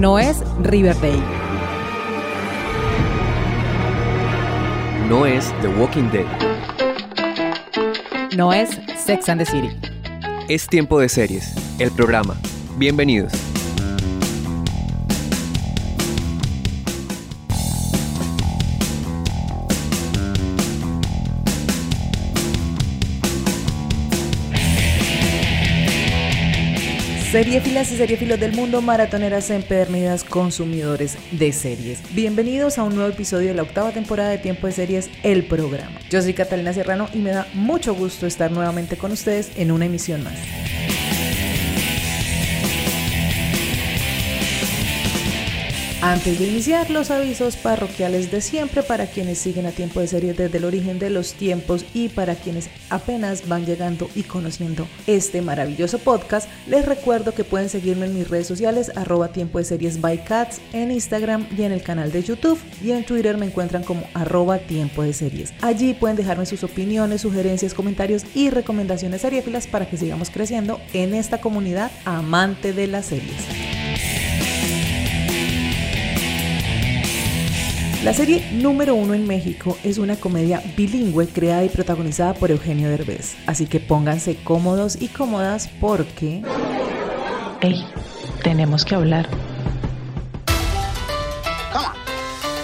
No es Riverdale. No es The Walking Dead. No es Sex and the City. Es tiempo de series, el programa. Bienvenidos. Seriefilas y seriefilos del mundo, maratoneras empedernidas, consumidores de series. Bienvenidos a un nuevo episodio de la octava temporada de Tiempo de Series, el programa. Yo soy Catalina Serrano y me da mucho gusto estar nuevamente con ustedes en una emisión más. Antes de iniciar los avisos parroquiales de siempre para quienes siguen a tiempo de series desde el origen de los tiempos y para quienes apenas van llegando y conociendo este maravilloso podcast, les recuerdo que pueden seguirme en mis redes sociales arroba tiempo de series by cats en Instagram y en el canal de YouTube y en Twitter me encuentran como arroba tiempo de series. Allí pueden dejarme sus opiniones, sugerencias, comentarios y recomendaciones seriéfilas para que sigamos creciendo en esta comunidad amante de las series. La serie número uno en México es una comedia bilingüe creada y protagonizada por Eugenio Derbez. Así que pónganse cómodos y cómodas porque... Hey, tenemos que hablar. Come on.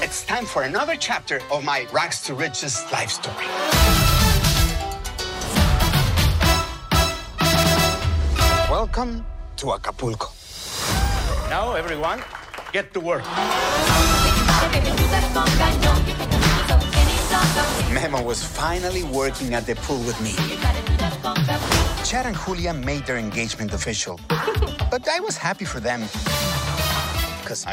It's time for another chapter of my rags to riches life story. Welcome to Acapulco. Now, everyone, get to work. Memo was finally working at the pool with me. Chad and Julia made their engagement official, but I was happy for them.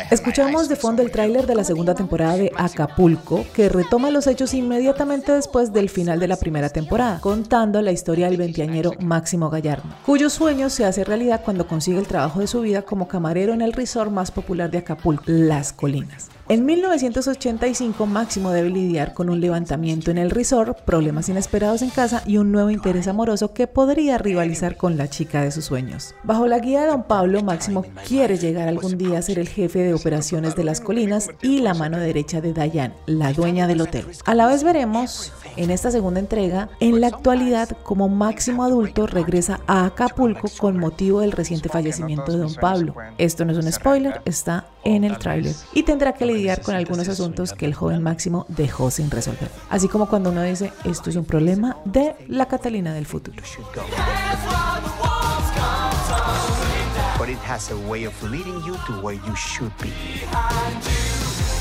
Escuchamos de fondo el tráiler de la segunda temporada de Acapulco, que retoma los hechos inmediatamente después del final de la primera temporada, contando la historia del veinteañero Máximo Gallardo, cuyo sueño se hace realidad cuando consigue el trabajo de su vida como camarero en el resort más popular de Acapulco, Las Colinas. En 1985, Máximo debe lidiar con un levantamiento en el resort, problemas inesperados en casa y un nuevo interés amoroso que podría rivalizar con la chica de sus sueños. Bajo la guía de don Pablo, Máximo quiere llegar algún día a ser el jefe de operaciones de las colinas y la mano derecha de Dayan, la dueña del hotel. A la vez veremos en esta segunda entrega, en la actualidad, como Máximo adulto regresa a Acapulco con motivo del reciente fallecimiento de don Pablo. Esto no es un spoiler, está en el tráiler y tendrá que lidiar con algunos asuntos que el joven Máximo dejó sin resolver. Así como cuando uno dice, esto es un problema de la Catalina del futuro.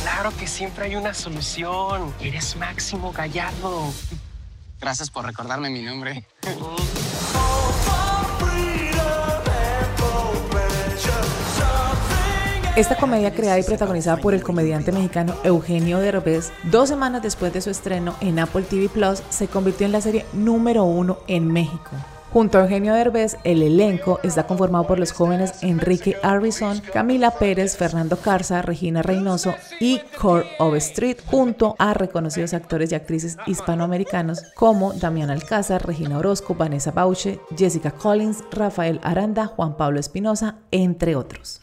Claro que siempre hay una solución. Eres Máximo Gallardo. Gracias por recordarme mi nombre. Esta comedia creada y protagonizada por el comediante mexicano Eugenio Derbez, dos semanas después de su estreno en Apple TV Plus, se convirtió en la serie número uno en México. Junto a Eugenio Derbez, el elenco está conformado por los jóvenes Enrique Harrison, Camila Pérez, Fernando Carza, Regina Reynoso y Core Street, junto a reconocidos actores y actrices hispanoamericanos como Damián Alcázar, Regina Orozco, Vanessa Bauche, Jessica Collins, Rafael Aranda, Juan Pablo Espinosa, entre otros.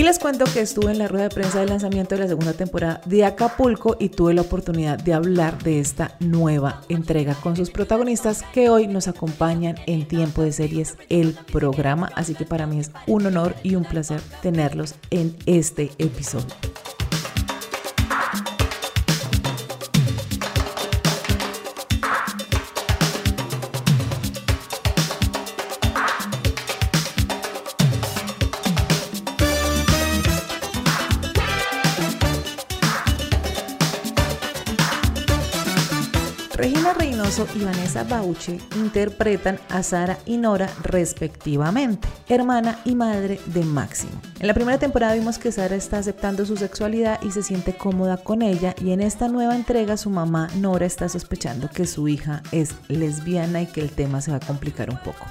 Y les cuento que estuve en la rueda de prensa de lanzamiento de la segunda temporada de Acapulco y tuve la oportunidad de hablar de esta nueva entrega con sus protagonistas que hoy nos acompañan en Tiempo de Series, el programa. Así que para mí es un honor y un placer tenerlos en este episodio. Regina Reynoso y Vanessa Bauche interpretan a Sara y Nora respectivamente, hermana y madre de Máximo. En la primera temporada vimos que Sara está aceptando su sexualidad y se siente cómoda con ella y en esta nueva entrega su mamá Nora está sospechando que su hija es lesbiana y que el tema se va a complicar un poco.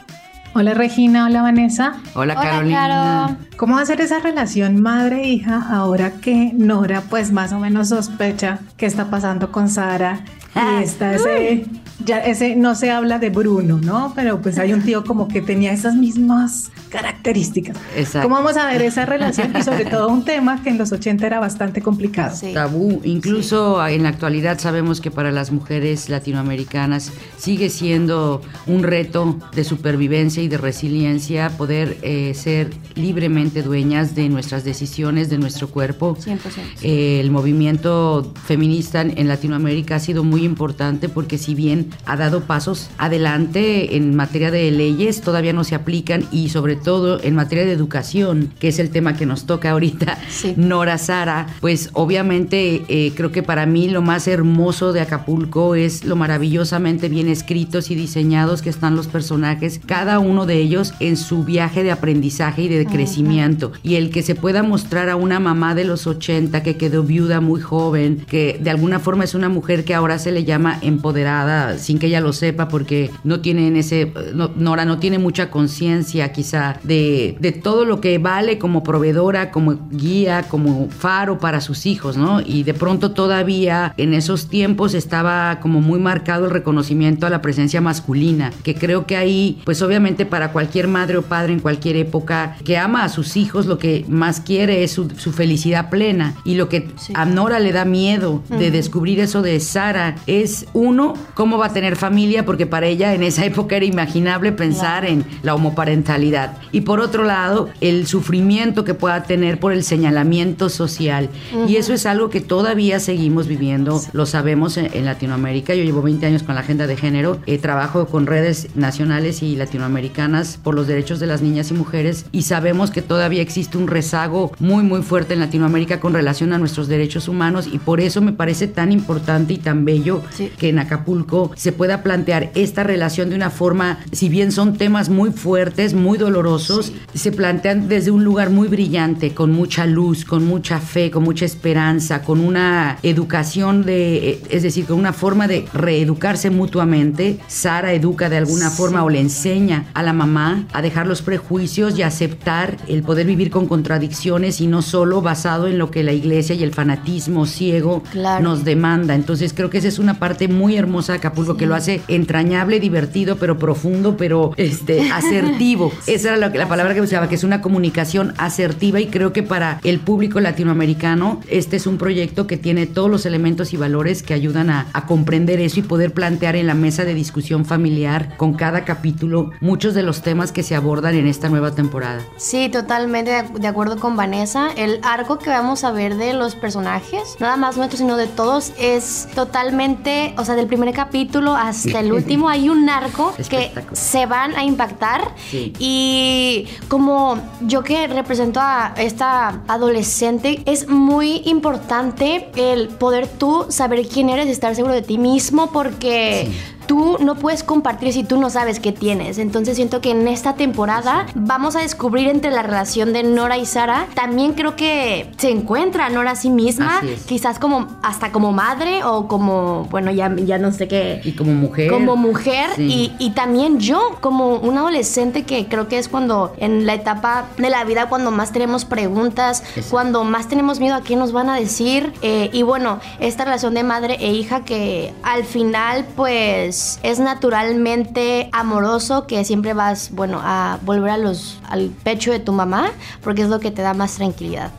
Hola Regina, hola Vanessa. Hola, Carolina. ¿Cómo va a ser esa relación madre-hija ahora que Nora pues más o menos sospecha qué está pasando con Sara y está ese ya ese no se habla de Bruno, ¿no? Pero pues hay un tío como que tenía esas mismas características. Exacto. ¿Cómo vamos a ver esa relación? Y sobre todo un tema que en los 80 era bastante complicado. Tabú. Incluso en la actualidad sabemos que para las mujeres latinoamericanas sigue siendo un reto de supervivencia y de resiliencia poder eh, ser libremente dueñas de nuestras decisiones, de nuestro cuerpo. 100%. Eh, el movimiento feminista en Latinoamérica ha sido muy importante porque si bien ha dado pasos adelante en materia de leyes, todavía no se aplican y sobre todo en materia de educación, que es el tema que nos toca ahorita, Sí. Nora Sara, pues obviamente eh, creo que para mí lo más hermoso de Acapulco es lo maravillosamente bien escritos y diseñados que están los personajes, cada uno de ellos en su viaje de aprendizaje y de crecimiento. Y el que se pueda mostrar a una mamá de los 80 que quedó viuda muy joven, que de alguna forma es una mujer que ahora se le llama empoderada sin que ella lo sepa porque no tiene en ese, no- Nora no tiene mucha conciencia quizá de, de todo lo que vale como proveedora, como guía, como faro para sus hijos, ¿no? Y de pronto todavía en esos tiempos estaba como muy marcado el reconocimiento a la presencia masculina, que creo que ahí, pues obviamente para cualquier madre o padre en cualquier época que ama a sus hijos, lo que más quiere es su, su felicidad plena. Y lo que a Nora le da miedo de descubrir eso de Sara es, uno, cómo va a tener familia, porque para ella en esa época era imaginable pensar en la homoparentalidad. Y por otro lado, el sufrimiento que pueda tener por el señalamiento social. Y eso es algo que todavía seguimos viviendo, lo sabemos en, en Latinoamérica. Yo llevo 20 años con la agenda de género, eh, trabajo con redes nacionales y latinoamericanas por los derechos de las niñas y mujeres y sabemos que todavía existe un rezago muy muy fuerte en Latinoamérica con relación a nuestros derechos humanos y por eso me parece tan importante y tan bello Sí. que en Acapulco se pueda plantear esta relación de una forma, si bien son temas muy fuertes, muy dolorosos, se plantean desde un lugar muy brillante, con mucha luz, con mucha fe, con mucha esperanza, con una educación de, eh, es decir, con una forma de reeducarse mutuamente. Sara educa de alguna forma o le enseña a la mamá a dejar los prejuicios y aceptar el poder vivir con contradicciones y no solo basado en lo que la iglesia y el fanatismo ciego Claro. nos demanda. Entonces creo que esa es una parte muy hermosa de Acapulco que lo hace entrañable, divertido, pero profundo, pero este asertivo. Esa era la, la palabra que usaba, que es una comunicación asertiva y creo que para el público latinoamericano este es un proyecto que tiene todos los elementos y valores que ayudan a, a comprender eso y poder plantear en la mesa de discusión familiar con cada capítulo muchos de los temas que se abordan en esta nueva temporada. Sí, totalmente de, acuerdo con Vanessa. El arco que vamos a ver de los personajes, nada más nuestros, sino de todos, es totalmente, o sea, del primer capítulo hasta el último hay un arco que se van a impactar. Sí. Y como yo que represento a esta adolescente, es muy importante el poder tú saber quién eres y estar seguro de ti mismo porque... Tú no puedes compartir si tú no sabes qué tienes. Entonces siento que en esta temporada vamos a descubrir entre la relación de Nora y Sara. También creo que se encuentra Nora a sí misma. Quizás como hasta como madre o como, bueno, ya, ya no sé qué. Y como mujer. Como mujer Sí. y, y también yo como un adolescente que creo que es cuando en la etapa de la vida cuando más tenemos preguntas, Exacto. cuando más tenemos miedo a qué nos van a decir eh, y bueno, esta relación de madre e hija que al final pues es naturalmente amoroso que siempre vas bueno a volver a los al pecho de tu mamá porque es lo que te da más tranquilidad.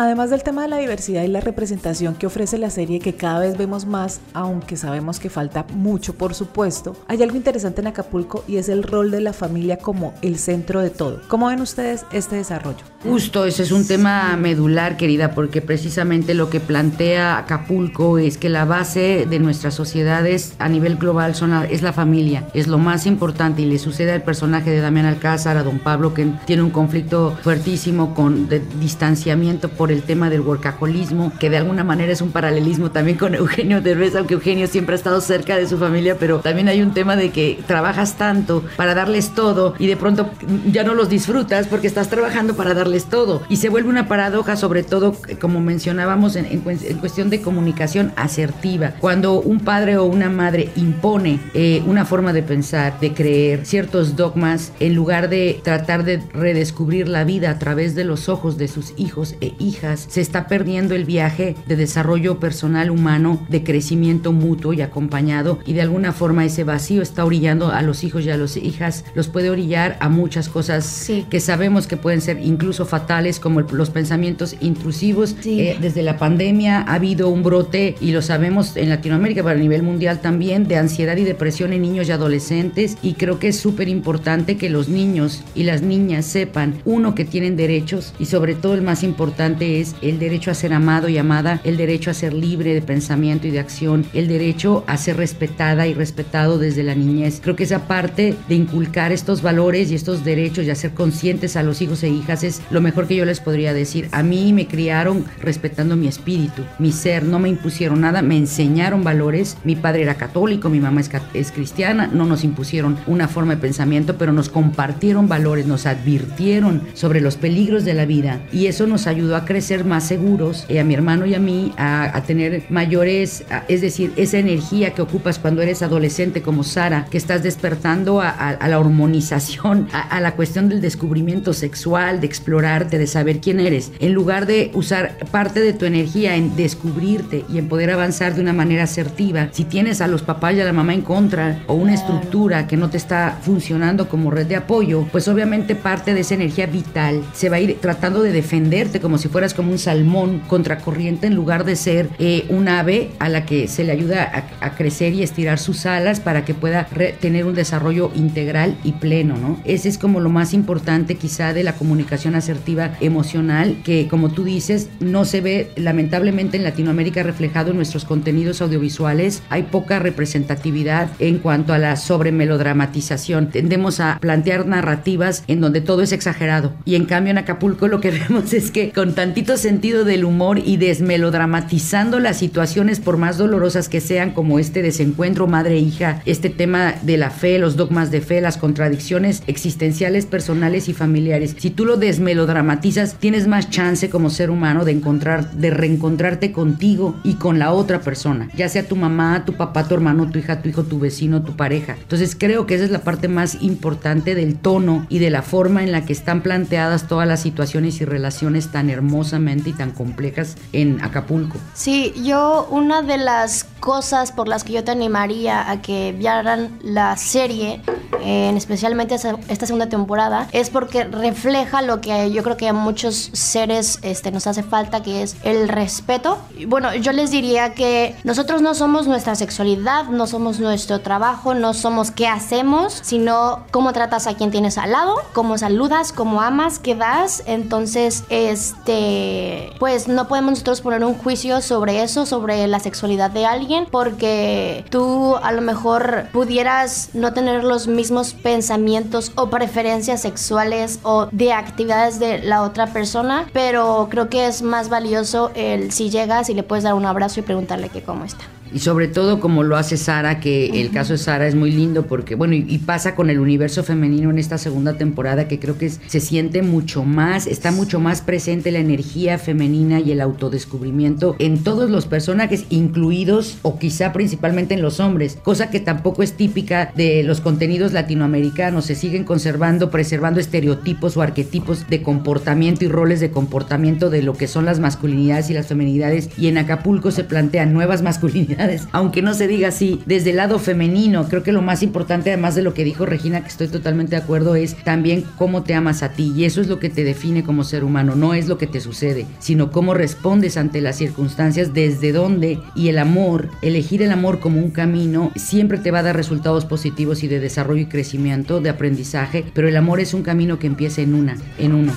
Además del tema de la diversidad y la representación que ofrece la serie, que cada vez vemos más, aunque sabemos que falta mucho, por supuesto, hay algo interesante en Acapulco y es el rol de la familia como el centro de todo. ¿Cómo ven ustedes este desarrollo? Justo, ese es un tema medular, querida, porque precisamente lo que plantea Acapulco es que la base de nuestras sociedades a nivel global son la- es la familia, es lo más importante y le sucede al personaje de Damián Alcázar, a don Pablo, que tiene un conflicto fuertísimo con de distanciamiento por por el tema del workaholismo, que de alguna manera es un paralelismo también con Eugenio Derbez, aunque Eugenio siempre ha estado cerca de su familia, pero también hay un tema de que trabajas tanto para darles todo y de pronto ya no los disfrutas porque estás trabajando para darles todo. Y se vuelve una paradoja, sobre todo, como mencionábamos, en, en, en cuestión de comunicación asertiva. Cuando un padre o una madre impone eh, una forma de pensar, de creer, ciertos dogmas, en lugar de tratar de redescubrir la vida a través de los ojos de sus hijos e hijas, se está perdiendo el viaje de desarrollo personal humano, de crecimiento mutuo y acompañado, y de alguna forma ese vacío está orillando a los hijos y a las hijas, los puede orillar a muchas cosas Sí. que sabemos que pueden ser incluso fatales, como el- los pensamientos intrusivos. Sí. Eh, desde la pandemia ha habido un brote, y lo sabemos en Latinoamérica, pero a nivel mundial también, de ansiedad y depresión en niños y adolescentes. Y creo que es súper importante que los niños y las niñas sepan, uno, que tienen derechos, y sobre todo el más importante es el derecho a ser amado y amada, el derecho a ser libre de pensamiento y de acción, el derecho a ser respetada y respetado desde la niñez. Creo que esa parte de inculcar estos valores y estos derechos y hacer conscientes a los hijos e hijas es lo mejor que yo les podría decir. A mí me criaron respetando mi espíritu, mi ser, no me impusieron nada, me enseñaron valores. Mi padre era católico, mi mamá es, es cristiana, no nos impusieron una forma de pensamiento, pero nos compartieron valores, nos advirtieron sobre los peligros de la vida y eso nos ayudó a crecer más seguros, eh, a mi hermano y a mí, a, a tener mayores, a- es decir, esa energía que ocupas cuando eres adolescente como Sara, que estás despertando a, a- la hormonización, a, la cuestión del descubrimiento sexual, de explorarte, de saber quién eres, en lugar de usar parte de tu energía en descubrirte y en poder avanzar de una manera asertiva. Si tienes a los papás y a la mamá en contra o una estructura que no te está funcionando como red de apoyo, pues obviamente parte de esa energía vital se va a ir tratando de defenderte como si fueras como un salmón contracorriente en lugar de ser eh, un ave a la que se le ayuda a, a crecer y estirar sus alas para que pueda tener un desarrollo integral y pleno, ¿no? Ese es como lo más importante quizá de la comunicación asertiva emocional que como tú dices no se ve lamentablemente en Latinoamérica reflejado en nuestros contenidos audiovisuales. Hay poca representatividad en cuanto a la sobremelodramatización. Tendemos a plantear narrativas en donde todo es exagerado y en cambio en Acapulco lo que vemos es que con tantito sentido del humor y desmelodramatizando las situaciones por más dolorosas que sean como este desencuentro madre-hija, este tema de la fe, los dogmas de fe, las contradicciones existenciales, personales y familiares. Si tú lo desmelodramatizas, tienes más chance como ser humano de encontrar, de reencontrarte contigo y con la otra persona, ya sea tu mamá, tu papá, tu hermano, tu hija, tu hijo, tu vecino, tu pareja. Entonces creo que esa es la parte más importante del tono y de la forma en la que están planteadas todas las situaciones y relaciones tan y tan complejas en Acapulco. Sí, yo una de las cosas por las que yo te animaría a que vieran la serie, eh, especialmente esta segunda temporada, es porque refleja lo que yo creo que a muchos seres este, nos hace falta, que es el respeto. Bueno, yo les diría que nosotros no somos nuestra sexualidad, no somos nuestro trabajo, no somos qué hacemos, sino cómo tratas a quien tienes al lado, cómo saludas, cómo amas, qué das. Entonces, este, pues no podemos nosotros poner un juicio sobre eso, sobre la sexualidad de alguien, porque tú a lo mejor pudieras no tener los mismos pensamientos o preferencias sexuales o de actividades de la otra persona, pero creo que es más valioso el si llegas y le puedes dar un abrazo y preguntarle que cómo está. Y sobre todo como lo hace Sara, que el caso de Sara es muy lindo porque, bueno, y, y pasa con el universo femenino en esta segunda temporada que creo que es- se siente mucho más, está mucho más presente la energía femenina y el autodescubrimiento en todos los personajes, incluidos o quizá principalmente en los hombres, cosa que tampoco es típica de los contenidos latinoamericanos, se siguen conservando, preservando estereotipos o arquetipos de comportamiento y roles de comportamiento de lo que son las masculinidades y las feminidades y en Acapulco se plantean nuevas masculinidades, aunque no se diga así, desde el lado femenino, creo que lo más importante además de lo que dijo Regina, que estoy totalmente de acuerdo, es también cómo te amas a ti. Y eso es lo que te define como ser humano, no es lo que te sucede, sino cómo respondes ante las circunstancias, desde dónde. Y el amor, elegir el amor como un camino, siempre te va a dar resultados positivos y de desarrollo y crecimiento, de aprendizaje, pero el amor es un camino que empieza en una, en uno.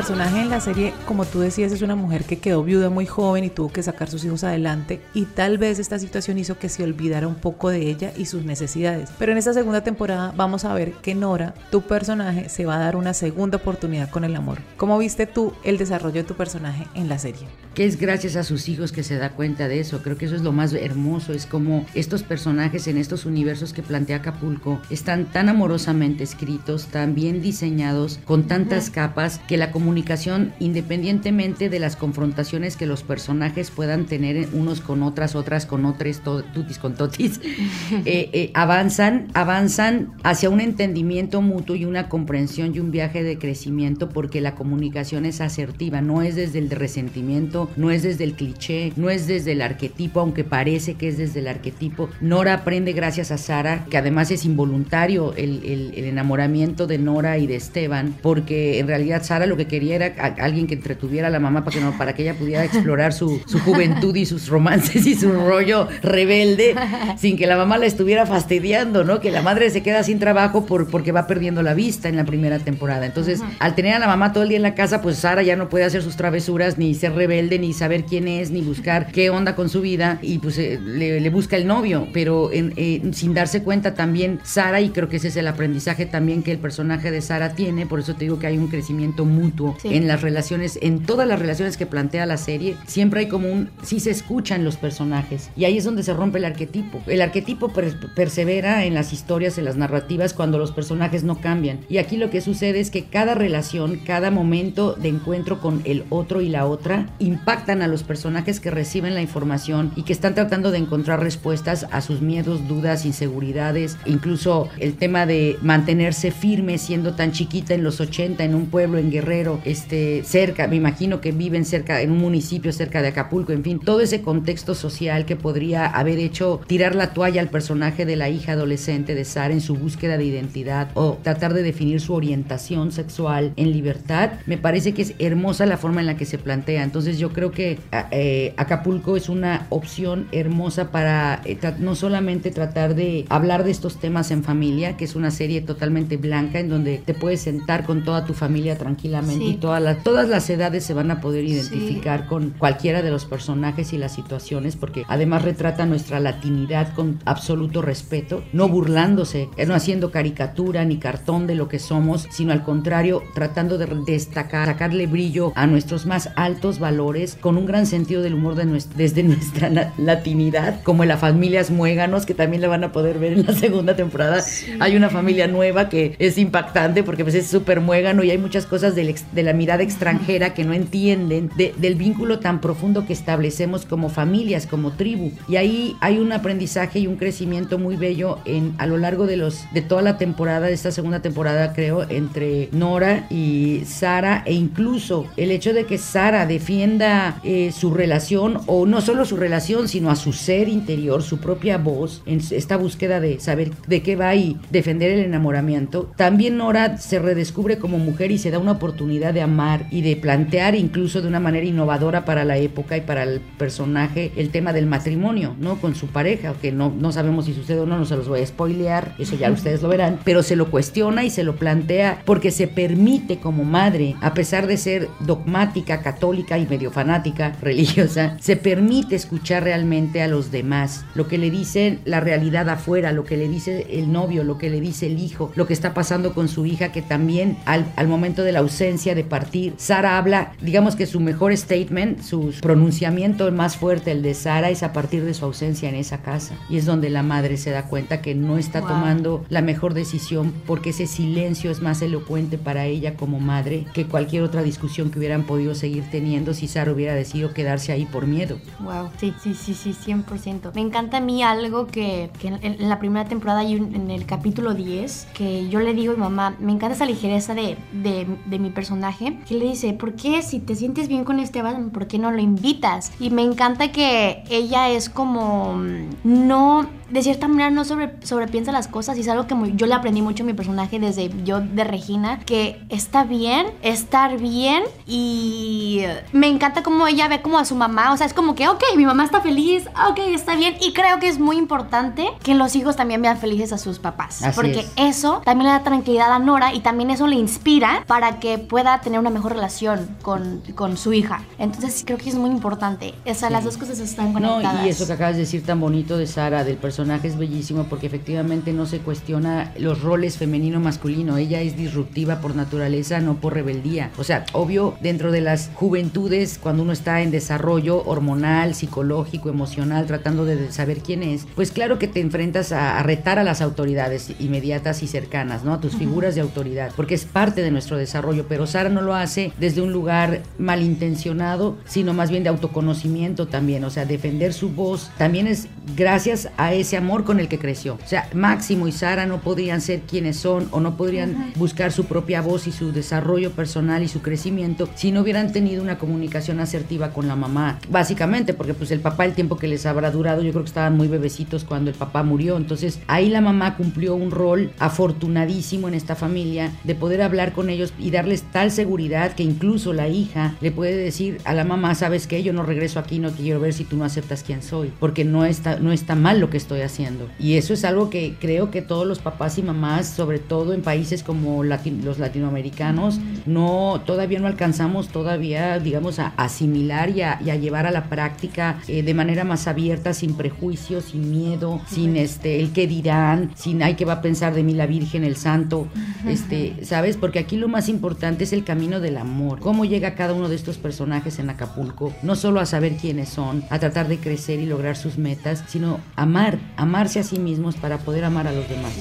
Personaje en la serie, como tú decías, es una mujer que quedó viuda muy joven y tuvo que sacar sus hijos adelante y tal vez esta situación hizo que se olvidara un poco de ella y sus necesidades. Pero en esta segunda temporada vamos a ver que Nora, tu personaje, se va a dar una segunda oportunidad con el amor. ¿Cómo viste tú el desarrollo de tu personaje en la serie? que es gracias a sus hijos que se da cuenta de eso. Creo que eso es lo más hermoso, es como estos personajes en estos universos que plantea Acapulco están tan amorosamente escritos, tan bien diseñados, con tantas capas, que la comunicación, independientemente de las confrontaciones que los personajes puedan tener unos con otras, otras con otras, tutis con totis, eh, eh, avanzan, avanzan hacia un entendimiento mutuo y una comprensión y un viaje de crecimiento porque la comunicación es asertiva, no es desde el resentimiento, no es desde el cliché, no es desde el arquetipo, aunque parece que es desde el arquetipo. Nora aprende gracias a Sara, que además es involuntario el, el- el enamoramiento de Nora y de Esteban, porque en realidad Sara lo que quería era a- alguien que entretuviera a la mamá para que, no, para que ella pudiera explorar su, su juventud y sus romances y su rollo rebelde sin que la mamá la estuviera fastidiando, ¿no? Que la madre se queda sin trabajo por, porque va perdiendo la vista en la primera temporada. Entonces, al tener a la mamá todo el día en la casa, pues Sara ya no puede hacer sus travesuras, ni ser rebelde, ni saber quién es, ni buscar qué onda con su vida, y pues eh, le, le busca el novio, pero en- eh, sin darse cuenta también Sara, y creo que ese es el aprendizaje también que el personaje de Sara tiene, por eso te digo que hay un crecimiento mutuo Sí. en las relaciones, en todas las relaciones que plantea la serie, siempre hay como un, sí se escuchan los personajes, y ahí es donde se rompe el arquetipo. El arquetipo per- persevera en las historias, en las narrativas, cuando los personajes no cambian. Y aquí lo que sucede es que cada relación, cada momento de encuentro con el otro y la otra, impactan a los personajes que reciben la información y que están tratando de encontrar respuestas a sus miedos, dudas, inseguridades, incluso el tema de mantenerse firme siendo tan chiquita en los 80 en un pueblo en Guerrero, este cerca, me imagino que viven cerca en un municipio cerca de Acapulco, en fin, todo ese contexto social que podría haber hecho tirar la toalla al personaje de la hija adolescente de Sara en su búsqueda de identidad o tratar de definir su orientación sexual en libertad, me parece que es hermosa la forma en la que se plantea. Entonces yo creo que eh, Acapulco es una opción hermosa para eh, no solamente tratar de hablar de estos temas en familia, que es una serie totalmente blanca en donde te puedes sentar con toda tu familia tranquilamente. Y todas las, todas las edades se van a poder identificar con cualquiera de los personajes y las situaciones, porque además retrata nuestra latinidad con absoluto respeto, no burlándose, eh, no haciendo caricatura ni cartón de lo que somos, sino al contrario, tratando de destacar, sacarle brillo a nuestros más altos valores, con un gran sentido del humor de nues- desde nuestra la- latinidad, como en la familia Muéganos, que también la van a poder ver en la segunda temporada. Hay una familia nueva que es impactante porque pues, es súper muégano y hay muchas cosas del ex- de la mirada extranjera que no entienden de- del vínculo tan profundo que establecemos como familias, como tribu. Y ahí hay un aprendizaje y un crecimiento muy bello en, a lo largo de, los, de toda la temporada, de esta segunda temporada creo, entre Nora y Sara e incluso el hecho de que Sara defienda eh, su relación o no solo su relación, sino a su ser interior, su propia voz, en esta búsqueda de saber de qué va y defender el enamoramiento. También Nora se redescubre como mujer y se da una oportunidad de amar y de plantear incluso de una manera innovadora para la época y para el personaje el tema del matrimonio, ¿no? Con su pareja, que no, no sabemos si sucede o no, no se los voy a spoilear, eso ya ustedes lo verán, pero se lo cuestiona y se lo plantea porque se permite como madre, a pesar de ser dogmática, católica y medio fanática, religiosa, se permite escuchar realmente a los demás, lo que le dice la realidad afuera, lo que le dice el novio, lo que le dice el hijo, lo que está pasando con su hija, que también al, al momento de la ausencia de partir, Sara habla, digamos que su mejor statement, su pronunciamiento más fuerte, el de Sara, es a partir de su ausencia en esa casa. Y es donde la madre se da cuenta que no está Wow. tomando la mejor decisión porque ese silencio es más elocuente para ella como madre que cualquier otra discusión que hubieran podido seguir teniendo si Sara hubiera decidido quedarse ahí por miedo. Wow, sí, sí, sí, sí, 100%. Me encanta a mí algo que, que en, la primera temporada y en el capítulo 10, que yo le digo a mi mamá, me encanta esa ligereza de, de, de mi personaje, que le dice, ¿por qué si te sientes bien con Esteban, por qué no lo invitas? Y me encanta que ella es como, mm, no de cierta manera no sobre, sobrepiensa las cosas y es algo que muy- yo le aprendí mucho a mi personaje desde yo de Regina, que está bien estar bien y me encanta como ella ve como a su mamá, o sea, es como que, ok, mi mamá está feliz, ok, está bien y creo que es muy importante que los hijos también vean felices a sus papás, Así porque es. eso también le da tranquilidad a Nora y también eso le inspira para que pueda tener una mejor relación con, con su hija. Entonces creo que es muy importante. O sea, las dos cosas están No, conectadas. y eso que acabas de decir tan bonito de Sara, del personaje, es bellísimo porque efectivamente no se cuestiona los roles femenino-masculino. Ella es disruptiva por naturaleza, no por rebeldía. O sea, obvio, dentro de las juventudes, cuando uno está en desarrollo hormonal, psicológico, emocional, tratando de saber quién es, pues claro que te enfrentas a, a retar a las autoridades inmediatas y cercanas, ¿no? A tus figuras de autoridad, porque es parte de nuestro desarrollo. Pero Sara no lo hace desde un lugar malintencionado, sino más bien de autoconocimiento también. O sea, defender su voz también es gracias a ese amor con el que creció. O sea, Máximo y Sara no podrían ser quienes son o no podrían buscar su propia voz y su desarrollo personal y su crecimiento si no hubieran tenido una comunicación asertiva con la mamá. Básicamente, porque pues el papá el tiempo que les habrá durado, yo creo que estaban muy bebecitos cuando el papá murió. Entonces ahí la mamá cumplió un rol afortunadísimo en esta familia de poder hablar con ellos y darles tal seguridad que incluso la hija le puede decir a la mamá, sabes que yo no regreso aquí, no quiero ver si tú no aceptas quién soy, porque no está, no está mal lo que estoy haciendo. Y eso es algo que creo que todos los papás y mamás, sobre todo en países como los latinoamericanos, no, todavía no alcanzamos todavía, digamos, a asimilar y a, y a llevar a la práctica eh, de manera más abierta, sin prejuicios, sin miedo, sin este, el qué dirán, sin ay, qué va a pensar de mí la Virgen, el Santo, este, ¿sabes? Porque aquí lo más importante es el camino del amor. Cómo llega cada uno de estos personajes en Acapulco, no solo a saber quiénes son, a tratar de crecer y lograr sus metas, sino amar, amarse a sí mismos para poder amar a los demás.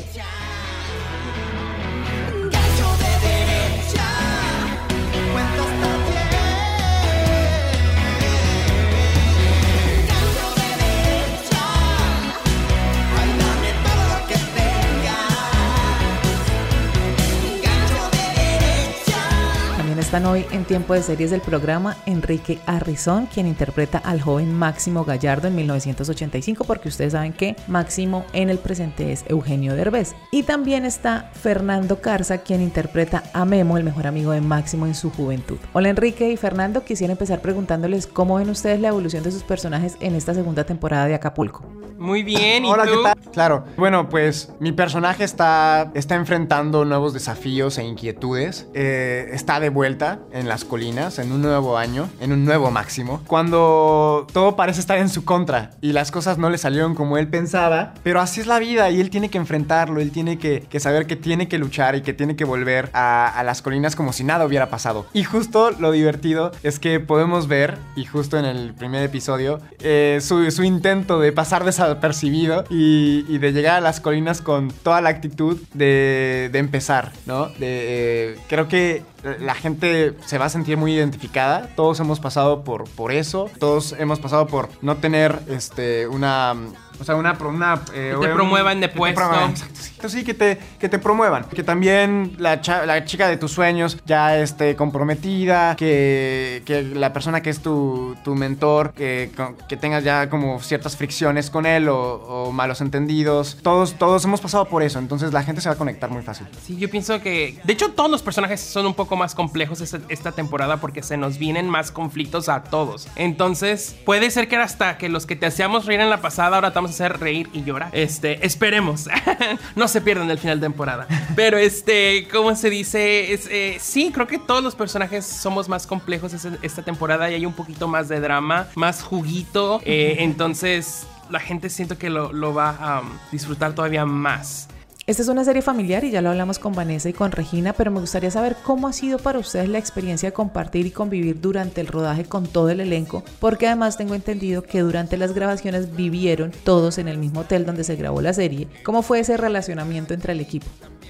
Están hoy en tiempo de series del programa Enrique Arrizón, quien interpreta al joven Máximo Gallardo en 1985, porque ustedes saben que Máximo en el presente es Eugenio Derbez. Y también está Fernando Carza, quien interpreta a Memo, el mejor amigo de Máximo en su juventud. Hola Enrique y Fernando, quisiera empezar preguntándoles cómo ven ustedes la evolución de sus personajes en esta segunda temporada de Acapulco. Muy bien, ¿y Hola, tú? ¿qué tal? Claro. Bueno, pues mi personaje está, está enfrentando nuevos desafíos e inquietudes. Eh, está de vuelta en las colinas, en un nuevo año, en un nuevo máximo. Cuando todo parece estar en su contra y las cosas no le salieron como él pensaba. Pero así es la vida y él tiene que enfrentarlo. Él tiene que, saber que tiene que luchar y que tiene que volver a, las colinas como si nada hubiera pasado. Y justo lo divertido es que podemos ver, y justo en el primer episodio, eh, su, su intento de pasar desapercibido y, y de llegar a las colinas con toda la actitud de, de empezar, ¿no? De, eh, creo que la gente se va a sentir muy identificada. Todos hemos pasado por, por eso. Todos hemos pasado por no tener este, una... O sea, una... una eh, Que te un- promuevan de puesto. promuevan, exacto, sí. Sí, que te, que te promuevan. Que también la, cha- la chica de tus sueños ya esté comprometida. Que, que la persona que es tu, tu mentor, que, que tengas ya como ciertas fricciones con él o, o malos entendidos. Todos, todos hemos pasado por eso. Entonces la gente se va a conectar muy fácil. Sí, yo pienso que. De hecho, todos los personajes son un poco más complejos esta, esta temporada porque se nos vienen más conflictos a todos. Entonces, puede ser que hasta que los que te hacíamos reír en la pasada, ahora te hacer reír y llorar. Este, esperemos. no se pierdan el final de temporada. Pero este, ¿cómo se dice? Es, eh, sí, creo que todos los personajes somos más complejos esta, esta temporada y hay un poquito más de drama, más juguito. Eh, entonces, la gente siento que lo, lo va a um, disfrutar todavía más. Esta es una serie familiar y ya lo hablamos con Vanessa y con Regina, pero me gustaría saber cómo ha sido para ustedes la experiencia de compartir y convivir durante el rodaje con todo el elenco, porque además tengo entendido que durante las grabaciones vivieron todos en el mismo hotel donde se grabó la serie. ¿Cómo fue ese relacionamiento entre el equipo?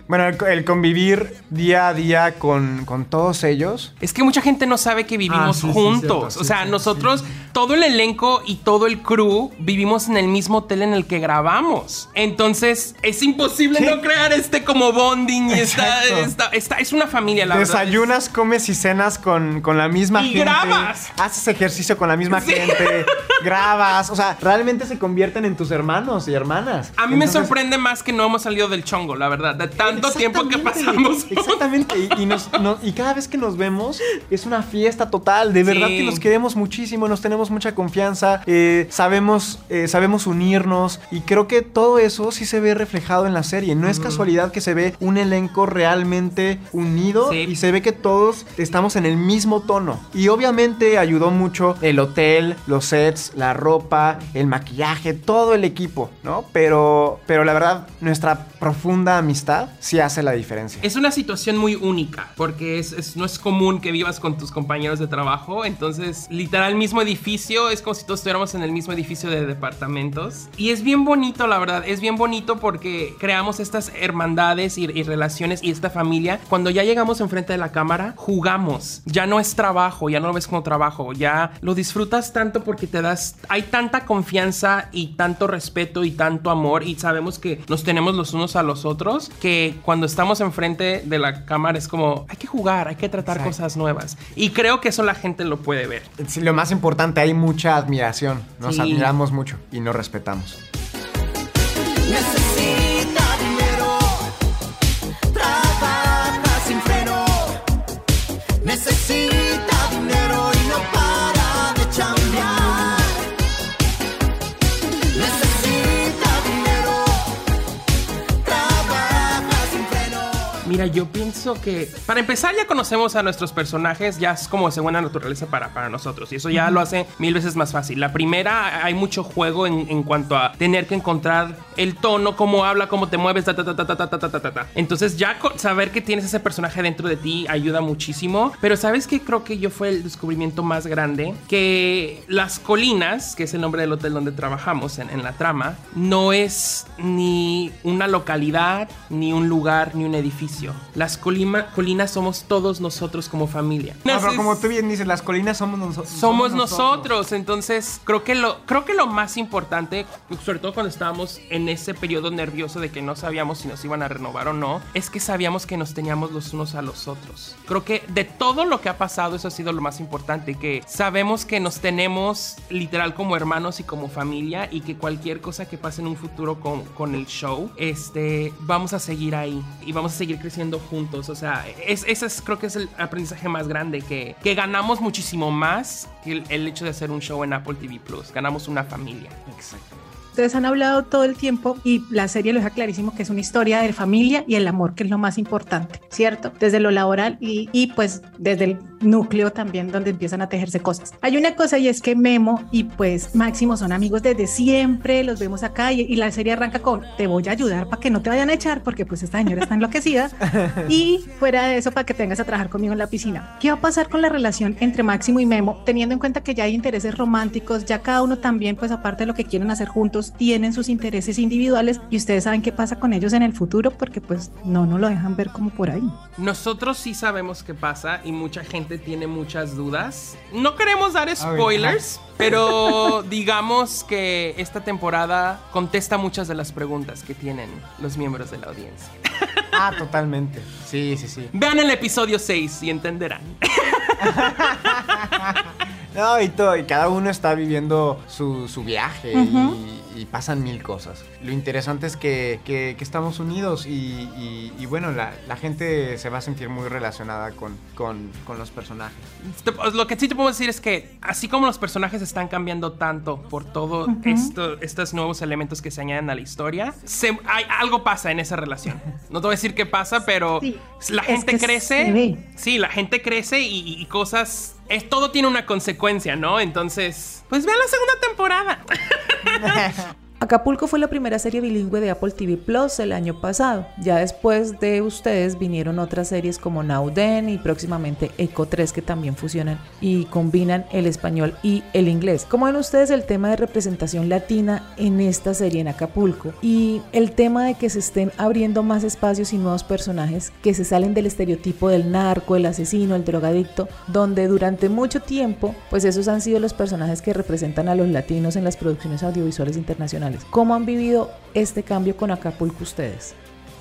Bueno, el, el convivir día a día con, con todos ellos. Es que mucha gente no sabe que vivimos Ah, sí, sí, juntos. cierto, o sea, sí, nosotros, todo el elenco y todo el crew vivimos en el mismo hotel en el que grabamos. Entonces, es imposible no crear este como bonding y esta, Exacto. esta- esta- es una familia, la verdad. Desayunas, comes y cenas con, con la misma Y gente. grabas. Haces ejercicio con la misma gente. Grabas. O sea, realmente se convierten en tus hermanos y hermanas. A mí me sorprende más que no hemos salido del chongo, la verdad. De tanto tiempo que pasamos. Exactamente. Y, y nos- no- y cada vez que nos vemos es una fiesta total. De verdad Sí. que nos queremos muchísimo, nos tenemos mucha confianza, eh, sabemos, eh, sabemos unirnos. Y creo que todo eso sí se ve reflejado en la serie. No es casualidad que se ve un elenco realmente unido Sí. y se ve que todos estamos en el mismo tono. Y obviamente ayudó mucho el hotel, los sets, la ropa, el maquillaje, todo el equipo, ¿no? Pero, pero la verdad, nuestra profunda amistad sí hace la diferencia. Es una situación muy única, porque es, es- no es común que vivas con tus compañeros de trabajo. Entonces, literal, mismo edificio, es como si todos estuviéramos en el mismo edificio de departamentos. Y es bien bonito, la verdad, es bien bonito porque creamos estas hermandades y, y relaciones y esta familia. Cuando ya llegamos enfrente de la cámara, jugamos. Ya no es trabajo, ya no lo ves como trabajo, ya lo disfrutas tanto porque te das, hay tanta confianza y tanto respeto y tanto amor y sabemos que nos tenemos los unos a los otros que cuando estamos enfrente de la cámara es como hay que jugar, hay que tratar Exacto. cosas nuevas y creo que eso la gente lo puede ver. Lo más importante, hay mucha admiración. Nos Sí. admiramos mucho y nos respetamos. Necesita dinero, trabaja sin freno. Necesita Mira, yo pienso que para empezar ya conocemos a nuestros personajes, ya es como de segunda naturaleza para, para nosotros y eso ya lo hace mil veces más fácil. La primera hay mucho juego en, en cuanto a tener que encontrar el tono, cómo habla, cómo te mueves, ta ta ta ta ta ta ta ta ta. Entonces ya saber que tienes ese personaje dentro de ti ayuda muchísimo. Pero sabes que creo que yo fue el descubrimiento más grande que las colinas, que es el nombre del hotel donde trabajamos en, en la trama, no es ni una localidad, ni un lugar, ni un edificio. Las colima- colinas somos todos nosotros como familia. No, pero Entonces, como tú bien dices, las colinas somos, noso- somos nosotros. Entonces, creo que lo creo que lo más importante, sobre todo cuando estábamos en ese periodo nervioso de que no sabíamos si nos iban a renovar o no, es que sabíamos que nos teníamos los unos a los otros. Creo que de todo lo que ha pasado eso ha sido lo más importante, que sabemos que nos tenemos literal como hermanos y como familia y que cualquier cosa que pase en un futuro con, con el show, este, vamos a seguir ahí y vamos a seguir creciendo juntos. O sea, es, ese es, creo que es el aprendizaje más grande, que, que ganamos muchísimo más que el, el hecho de hacer un show en Apple TV Plus. Ganamos una familia. Exacto. Ustedes han hablado todo el tiempo y la serie lo deja clarísimo que es una historia de familia y el amor, que es lo más importante, ¿cierto? Desde lo laboral y, y pues desde el núcleo también donde empiezan a tejerse cosas. Hay una cosa y es que Memo y pues Máximo son amigos desde siempre, los vemos acá y, y la serie arranca con te voy a ayudar para que no te vayan a echar porque pues esta señora está enloquecida y fuera de eso para que te vengas a trabajar conmigo en la piscina. ¿Qué va a pasar con la relación entre Máximo y Memo teniendo en cuenta que ya hay intereses románticos, ya cada uno también pues aparte de lo que quieren hacer juntos tienen sus intereses individuales y ustedes saben qué pasa con ellos en el futuro porque pues no nos lo dejan ver como por ahí. Nosotros sí sabemos qué pasa y mucha gente tiene muchas dudas. No queremos dar spoilers, pero digamos que esta temporada contesta muchas de las preguntas que tienen los miembros de la audiencia. Ah, totalmente. Sí, sí, sí. Vean el episodio 6 y entenderán. No, y todo, y cada uno está viviendo su, su viaje y, y pasan mil cosas. Lo interesante es que, que- que estamos unidos y, y- y bueno, la, la gente se va a sentir muy relacionada con, con- con los personajes. Lo que sí te puedo decir es que así como los personajes están cambiando tanto por todo esto, estos nuevos elementos que se añaden a la historia, se- hay, algo pasa en esa relación. No te voy a decir qué pasa, pero Sí, la es gente crece. Sí, la gente crece y, y cosas... Es, todo tiene una consecuencia, ¿no? Entonces, pues vean la segunda temporada. Acapulco fue la primera serie bilingüe de Apple TV Plus el año pasado. Ya después de ustedes vinieron otras series como Then y próximamente Eco 3 que también fusionan y combinan el español y el inglés. ¿Cómo ven ustedes el tema de representación latina en esta serie en Acapulco? Y el tema de que se estén abriendo más espacios y nuevos personajes que se salen del estereotipo del narco, el asesino, el drogadicto, donde durante mucho tiempo, pues esos han sido los personajes que representan a los latinos en las producciones audiovisuales internacionales. ¿Cómo han vivido este cambio con Acapulco ustedes?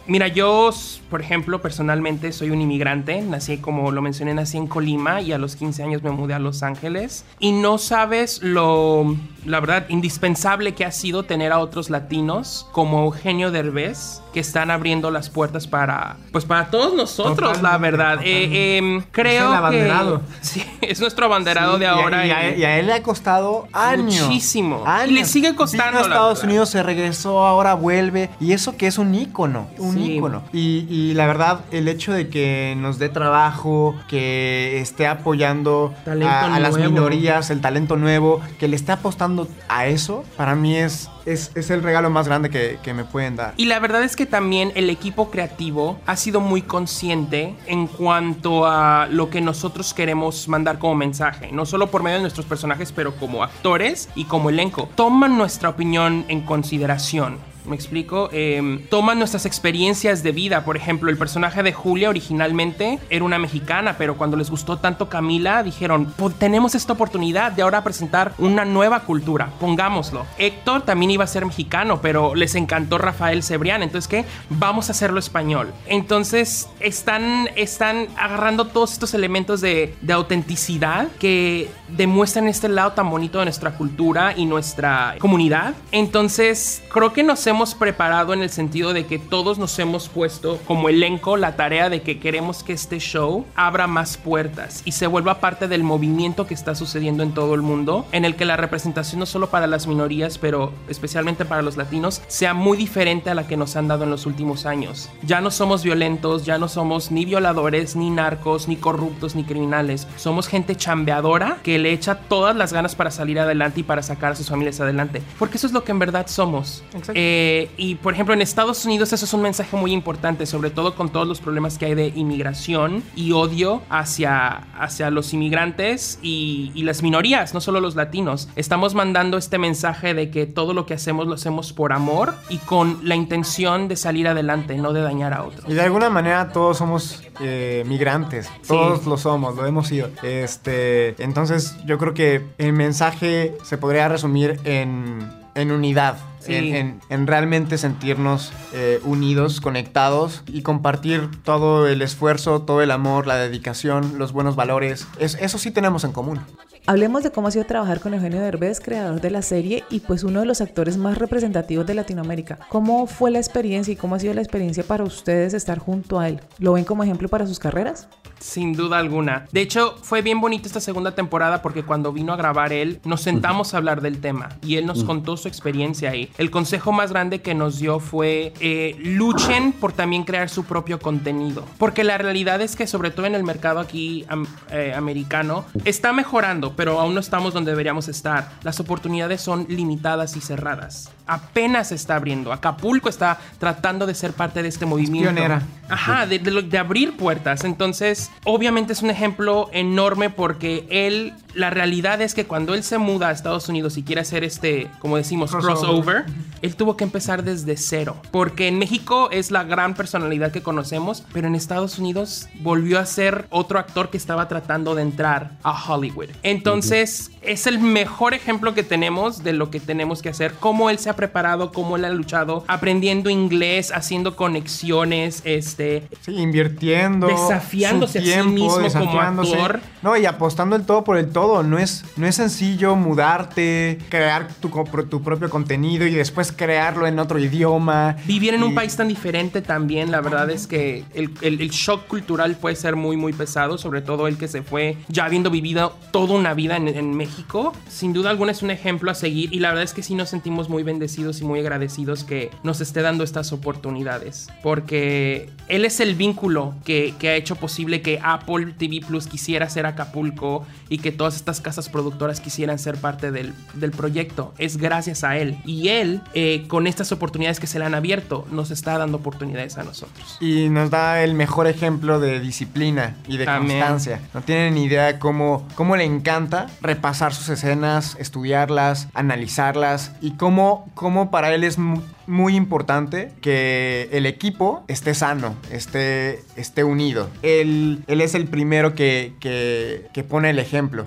Mira, yo, por ejemplo, personalmente soy un inmigrante. Nací, como lo mencioné, nací en Colima y a los 15 años me mudé a Los Ángeles. Y no sabes lo, la verdad, indispensable que ha sido tener a otros latinos como Eugenio Derbez que están abriendo las puertas para, pues para todos nosotros, la verdad. Eh, em, creo es el abanderado. que sí, es nuestro abanderado Sí, de y a- ahora. Y, a, y a él le ha costado años. Muchísimo. Años. Y le sigue costando, Vino a Estados. Unidos, se regresó, ahora vuelve. Y eso que es un ícono. Un Sí. ícono. Y, y la verdad, el hecho de que nos dé trabajo, que esté apoyando a, a las minorías, el talento nuevo, que le esté apostando a eso, para mí es, es, es el regalo más grande que, que me pueden dar. Y la verdad es que también el equipo creativo ha sido muy consciente en cuanto a lo que nosotros queremos mandar como mensaje, no solo por medio de nuestros personajes, pero como actores y como elenco. Toman nuestra opinión en consideración. ¿Me explico? Eh, toman nuestras experiencias de vida. Por ejemplo, el personaje de Julia originalmente era una mexicana, pero cuando les gustó tanto Camila, dijeron, "Po- tenemos esta oportunidad de ahora presentar una nueva cultura, pongámoslo. Héctor también iba a ser mexicano, pero les encantó Rafael Cebrián, entonces, ¿qué? Vamos a hacerlo español. Entonces, están, están agarrando todos estos elementos de autenticidad que demuestran este lado tan bonito de nuestra cultura y nuestra comunidad. Entonces, creo que nos hemos preparado en el sentido de que todos nos hemos puesto como elenco la tarea de que queremos que este show abra más puertas y se vuelva parte del movimiento que está sucediendo en todo el mundo, en el que la representación no solo para las minorías, pero especialmente para los latinos, sea muy diferente a la que nos han dado en los últimos años. Ya no somos violentos, ya no somos ni violadores, ni narcos, ni corruptos, ni criminales. Somos gente chambeadora que le echa todas las ganas para salir adelante y para sacar a sus familias adelante. Porque eso es lo que en verdad somos. Eh, y por ejemplo, en Estados Unidos eso es un mensaje muy importante, sobre todo con todos los problemas que hay de inmigración y odio hacia, hacia los inmigrantes y, y las minorías, no solo los latinos. Estamos mandando este mensaje de que todo lo que hacemos lo hacemos por amor y con la intención de salir adelante, no de dañar a otros. Y de alguna manera todos somos eh, migrantes, todos lo somos, lo hemos sido. Este, entonces yo creo que el mensaje se podría resumir en, en unidad. Sí. En, en- en realmente sentirnos eh, unidos, conectados y compartir todo el esfuerzo, todo el amor, la dedicación, los buenos valores. Es- eso sí tenemos en común. Hablemos de cómo ha sido trabajar con Eugenio Derbez, creador de la serie y pues uno de los actores más representativos de Latinoamérica. ¿Cómo fue la experiencia y cómo ha sido la experiencia para ustedes estar junto a él? ¿Lo ven como ejemplo para sus carreras? Sin duda alguna. De hecho, fue bien bonita esta segunda temporada porque cuando vino a grabar él, nos sentamos a hablar del tema y él nos contó su experiencia ahí. El consejo más grande que nos dio fue eh, luchen por también crear su propio contenido. Porque la realidad es que sobre todo en el mercado aquí am- eh, americano está mejorando, pero aún no estamos donde deberíamos estar. Las oportunidades son limitadas y cerradas. Apenas se está abriendo. Acapulco está tratando de ser parte de este movimiento. pionera. Ajá, de, de de abrir puertas. Entonces, obviamente es un ejemplo enorme porque él, la realidad es que cuando él se muda a Estados Unidos y quiere hacer este, como decimos, Crossover. crossover, él tuvo que empezar desde cero. Porque en México es la gran personalidad que conocemos, pero en Estados Unidos volvió a ser otro actor que estaba tratando de entrar a Hollywood. Entonces, es el mejor ejemplo que tenemos de lo que tenemos que hacer, cómo él se ha preparado, cómo él ha luchado, aprendiendo inglés, haciendo conexiones, este, Sí, invirtiendo. Desafiándose a su sí mismo como actor. No, y apostando el todo por el todo. No es, no es sencillo mudarte, crear tu, tu propio contenido y después crearlo en otro idioma. Vivir en un Y- país tan diferente también, la verdad es que el, el- el shock cultural puede ser muy, muy pesado, sobre todo el que se fue ya habiendo vivido toda una vida en, en México. Sin duda alguna es un ejemplo a seguir y la verdad es que sí nos sentimos muy bendecidos bendecidos y muy agradecidos que nos esté dando estas oportunidades. Porque él es el vínculo que, que ha hecho posible que Apple TV Plus quisiera ser Acapulco y que todas estas casas productoras quisieran ser parte del, del proyecto. Es gracias a él. Y él, eh, con estas oportunidades que se le han abierto, nos está dando oportunidades a nosotros. Y nos da el mejor ejemplo de disciplina y de También. constancia. No tienen ni idea cómo, cómo le encanta repasar sus escenas, estudiarlas, analizarlas y cómo, cómo para él es mu- muy importante que el equipo esté sano, esté, esté unido. Él, él es el primero que, que- que pone el ejemplo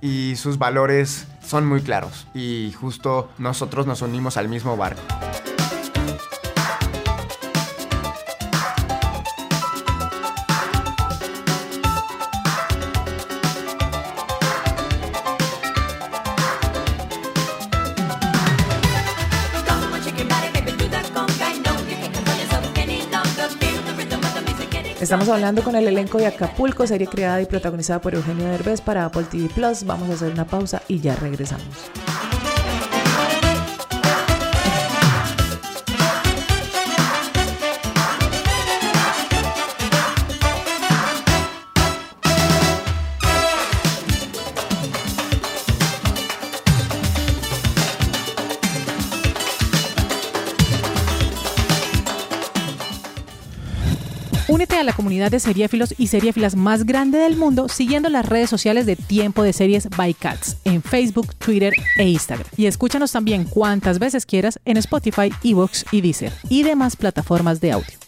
y sus valores son muy claros y justo nosotros nos unimos al mismo barco. Estamos hablando con el elenco de Acapulco, serie creada y protagonizada por Eugenio Derbez para Apple TV Plus. Vamos a hacer una pausa y ya regresamos. A la comunidad de seriéfilos y seriéfilas más grande del mundo siguiendo las redes sociales de Tiempo de Series by Cats en Facebook, Twitter e Instagram. Y escúchanos también cuantas veces quieras en Spotify, Evox y Deezer y demás plataformas de audio.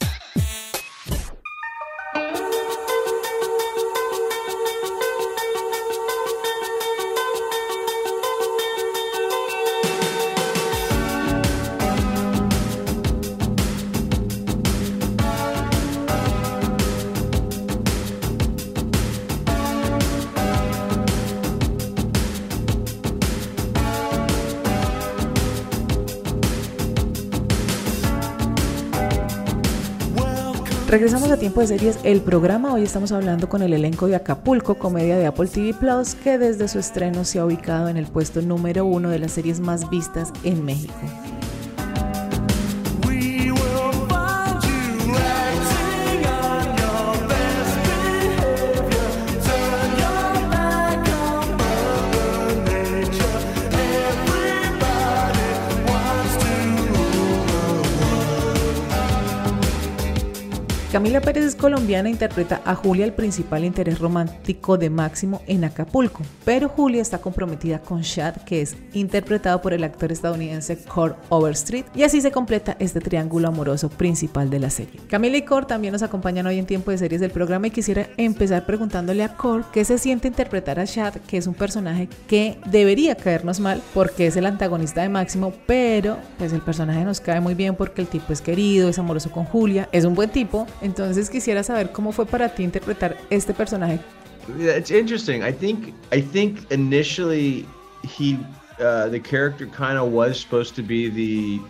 Regresamos a Tiempo de Series, el programa. Hoy estamos hablando con el elenco de Acapulco, comedia de Apple TV Plus, que desde su estreno se ha ubicado en el puesto número uno de las series más vistas en México. Camila Pérez es colombiana e interpreta a Julia, el principal interés romántico de Máximo en Acapulco, pero Julia está comprometida con Shad, que es interpretado por el actor estadounidense Cord Overstreet, y así se completa este triángulo amoroso principal de la serie. Camila y Cord también nos acompañan hoy en tiempo de series del programa y quisiera empezar preguntándole a Cord qué se siente interpretar a Shad, que es un personaje que debería caernos mal porque es el antagonista de Máximo, pero pues el personaje nos cae muy bien porque el tipo es querido, es amoroso con Julia, es un buen tipo, entonces quisiera saber cómo fue para ti interpretar este personaje. Yeah, it's interesting. I think I think initially he uh, the character kind of was supposed to be the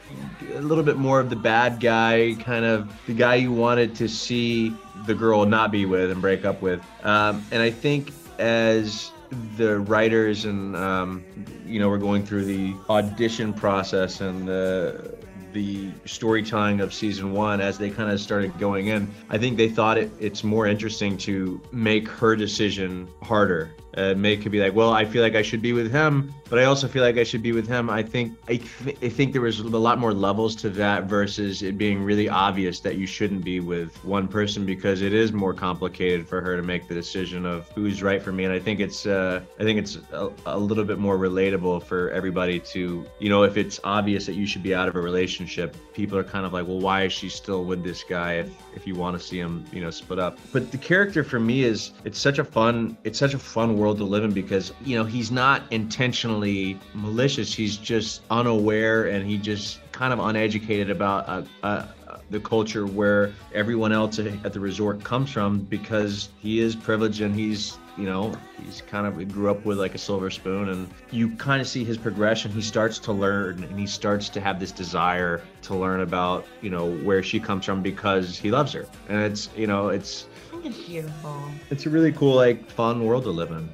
a little bit more of the bad guy, kind of the guy you wanted to see the girl not be with and break up with. Um, and I think as the writers and um, you know we're going through the audition process and the the storytelling of season one as they kind of started going in i think they thought it, it's more interesting to make her decision harder and make it be like well i feel like i should be with him but i also feel like i should be with him. I think i, th- I think there was a lot more levels to that versus it being really obvious that you shouldn't be with one person because it is more complicated for her to make the decision of who's right for me. And i think it's uh, i think it's a, a little bit more relatable for everybody to you know if it's obvious that you should be out of a relationship people are kind of like well why is she still with this guy if if you want to see him you know split up? But the character for me is it's such a fun it's such a fun world to live in because you know he's not intentionally malicious. He's just unaware and he just kind of uneducated about uh, uh, the culture where everyone else at the resort comes from because he is privileged and he's you know he's kind of grew up with like a silver spoon. And you kind of see his progression. He starts to learn and he starts to have this desire to learn about you know where she comes from because he loves her. And it's you know it's It's beautiful. it's a really cool like fun world to live in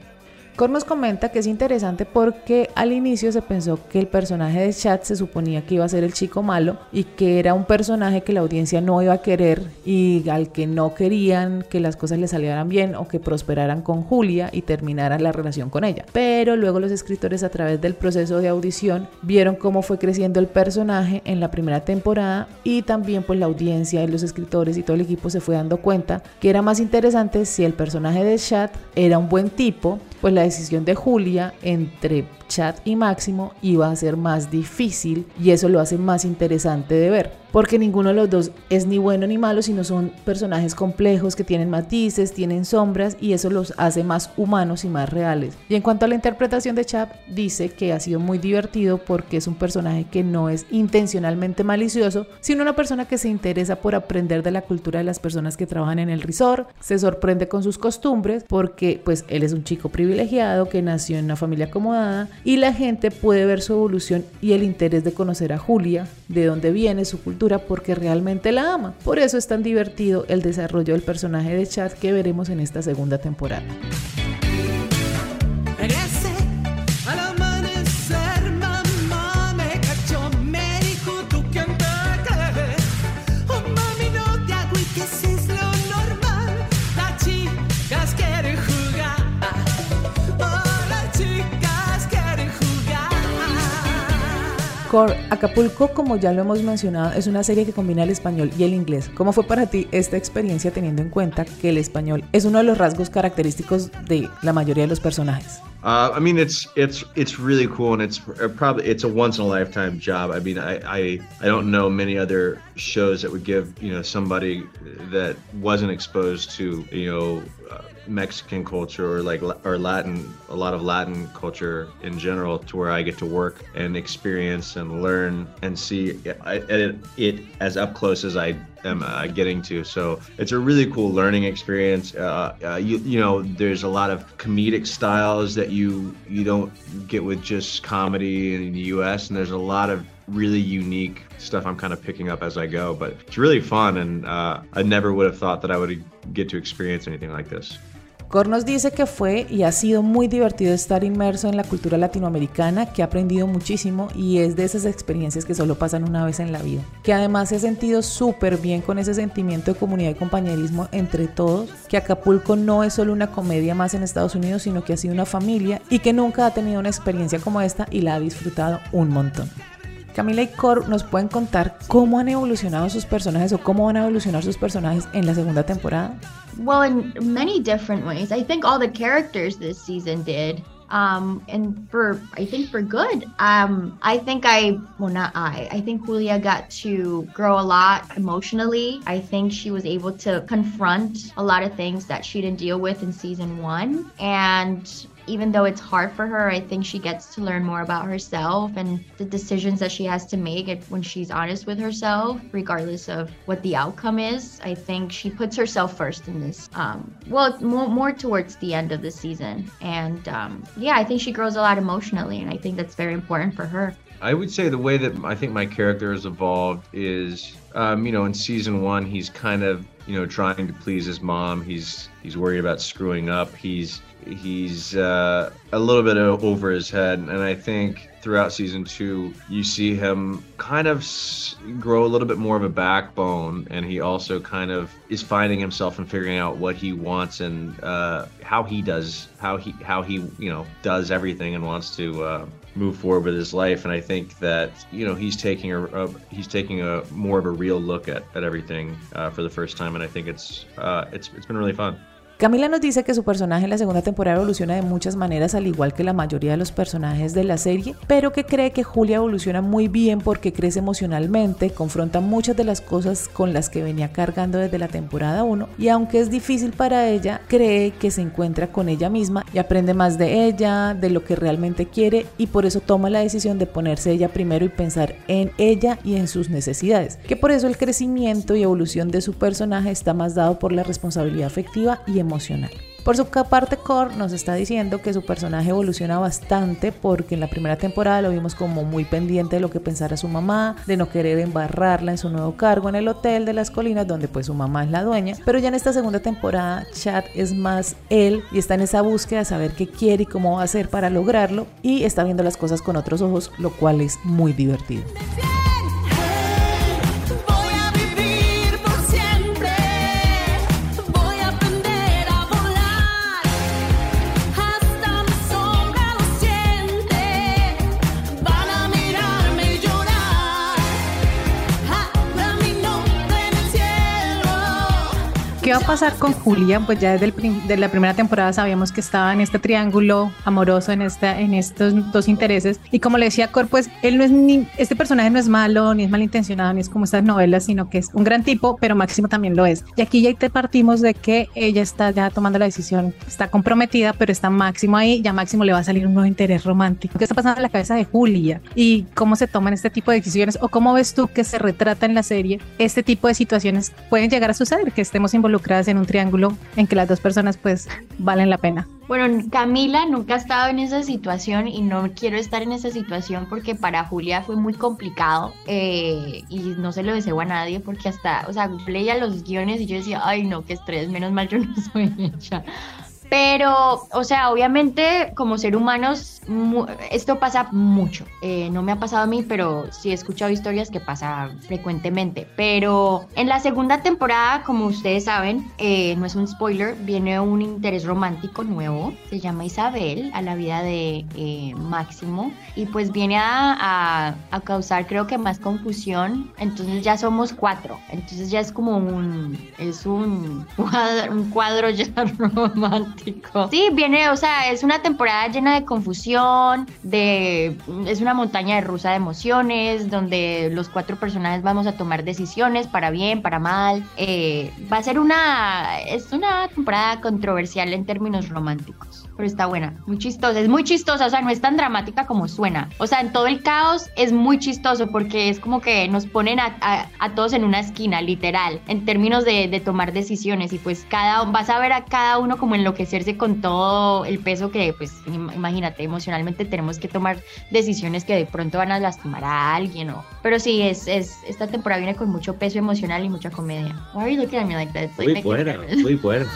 Cor nos comenta que es interesante porque al inicio se pensó que el personaje de Chad se suponía que iba a ser el chico malo y que era un personaje que la audiencia no iba a querer y al que no querían que las cosas le salieran bien o que prosperaran con Julia y terminaran la relación con ella. Pero luego los escritores a través del proceso de audición vieron cómo fue creciendo el personaje en la primera temporada y también pues la audiencia y los escritores y todo el equipo se fue dando cuenta que era más interesante si el personaje de Chad era un buen tipo pues la decisión de Julia entre Chad y Máximo iba a ser más difícil y eso lo hace más interesante de ver. Porque ninguno de los dos es ni bueno ni malo, sino son personajes complejos que tienen matices, tienen sombras y eso los hace más humanos y más reales. Y en cuanto a la interpretación de Chad, dice que ha sido muy divertido porque es un personaje que no es intencionalmente malicioso, sino una persona que se interesa por aprender de la cultura de las personas que trabajan en el resort, se sorprende con sus costumbres porque pues él es un chico privilegiado que nació en una familia acomodada y la gente puede ver su evolución y el interés de conocer a Julia, de dónde viene su cultura, porque realmente la ama. Por eso es tan divertido el desarrollo del personaje de Chad que veremos en esta segunda temporada. Acapulco, como ya lo hemos mencionado, es una serie que combina el español y el inglés. ¿Cómo fue para ti esta experiencia teniendo en cuenta que el español es uno de los rasgos característicos de la mayoría de los personajes? Uh, I mean, it's it's it's really cool, and it's probably it's a once in a lifetime job. I mean, I, I I don't know many other shows that would give you know somebody that wasn't exposed to you know Mexican culture or like or Latin, a lot of Latin culture in general, to where I get to work and experience and learn and see it, it as up close as I am uh, getting to. So it's a really cool learning experience. Uh, uh, you you know, there's a lot of comedic styles that you you don't get with just comedy in the U.S. and there's a lot of really unique stuff I'm kind of picking up as I go. But it's really fun, and uh, I never would have thought that I would get to experience anything like this. Cor nos dice que fue y ha sido muy divertido estar inmerso en la cultura latinoamericana, que ha aprendido muchísimo y es de esas experiencias que solo pasan una vez en la vida. Que además se ha sentido súper bien con ese sentimiento de comunidad y compañerismo entre todos, que Acapulco no es solo una comedia más en Estados Unidos, sino que ha sido una familia y que nunca ha tenido una experiencia como esta y la ha disfrutado un montón. Camila y Cor nos pueden contar cómo han evolucionado sus personajes o cómo van a evolucionar sus personajes en la segunda temporada. Well, in many different ways. I think all the characters this season did. Um, and for I think for good. Um, I think I well not I. I think Julia got to grow a lot emotionally. I think she was able to confront a lot of things that she didn't deal with in season one. And even though it's hard for her, I think she gets to learn more about herself and the decisions that she has to make when she's honest with herself, regardless of what the outcome is. I think she puts herself first in this. Um, well, more, more towards the end of the season. And um, yeah, I think she grows a lot emotionally, and I think that's very important for her. I would say the way that I think my character has evolved is, um, you know, in season one, he's kind of, you know, trying to please his mom. He's he's worried about screwing up. He's he's uh, a little bit over his head, and I think throughout season two, you see him kind of grow a little bit more of a backbone, and he also kind of is finding himself and figuring out what he wants and uh, how he does, how he how he you know does everything and wants to. Uh, move forward with his life and i think that you know he's taking a, a he's taking a more of a real look at, at everything uh, for the first time and i think it's uh, it's it's been really fun Camila nos dice que su personaje en la segunda temporada evoluciona de muchas maneras, al igual que la mayoría de los personajes de la serie, pero que cree que Julia evoluciona muy bien porque crece emocionalmente, confronta muchas de las cosas con las que venía cargando desde la temporada 1 y aunque es difícil para ella, cree que se encuentra con ella misma y aprende más de ella, de lo que realmente quiere y por eso toma la decisión de ponerse ella primero y pensar en ella y en sus necesidades, que por eso el crecimiento y evolución de su personaje está más dado por la responsabilidad afectiva y emocional. Por su parte, Core nos está diciendo que su personaje evoluciona bastante porque en la primera temporada lo vimos como muy pendiente de lo que pensara su mamá, de no querer embarrarla en su nuevo cargo en el hotel de las colinas donde pues su mamá es la dueña. Pero ya en esta segunda temporada, Chad es más él y está en esa búsqueda de saber qué quiere y cómo va a hacer para lograrlo y está viendo las cosas con otros ojos, lo cual es muy divertido. ¿Qué va a pasar con Julia? Pues ya desde el de la primera temporada sabíamos que estaba en este triángulo amoroso, en, esta, en estos dos intereses. Y como le decía Cor, pues él no es ni, este personaje no es malo, ni es malintencionado, ni es como estas novelas, sino que es un gran tipo, pero Máximo también lo es. Y aquí ya te partimos de que ella está ya tomando la decisión, está comprometida, pero está Máximo ahí, ya Máximo le va a salir un nuevo interés romántico. ¿Qué está pasando en la cabeza de Julia? ¿Y cómo se toman este tipo de decisiones? ¿O cómo ves tú que se retrata en la serie este tipo de situaciones pueden llegar a suceder, que estemos involucradas en un triángulo en que las dos personas pues valen la pena? Bueno, Camila nunca ha estado en esa situación y no quiero estar en esa situación porque para Julia fue muy complicado eh, y no se lo deseo a nadie porque hasta, o sea, leía los guiones y yo decía, ay no, qué estrés, menos mal yo no soy ella. Pero, o sea, obviamente como ser humanos, esto pasa mucho. Eh, no me ha pasado a mí, pero sí he escuchado historias que pasa frecuentemente. Pero en la segunda temporada, como ustedes saben, eh, no es un spoiler, viene un interés romántico nuevo. Se llama Isabel, a la vida de eh, Máximo. Y pues viene a, a- causar, creo que más confusión. Entonces ya somos cuatro. Entonces ya es como un, es un un cuadro ya romántico. Sí, viene, o sea, es una temporada llena de confusión, de, es una montaña de rusa de emociones, donde los cuatro personajes vamos a tomar decisiones para bien, para mal. Eh, va a ser una, es una temporada controversial en términos románticos. Pero está buena, muy chistosa, es muy chistosa, o sea, no es tan dramática como suena. O sea, en todo el caos es muy chistoso porque es como que nos ponen a, a- a todos en una esquina, literal, en términos de, de tomar decisiones. Y pues cada, vas a ver a cada uno como enloquecerse con todo el peso que, pues, im- imagínate, emocionalmente tenemos que tomar decisiones que de pronto van a lastimar a alguien. O... Pero sí, es, es, esta temporada viene con mucho peso emocional y mucha comedia. Why are you looking at me like that? It's like Muy buena, muy buena.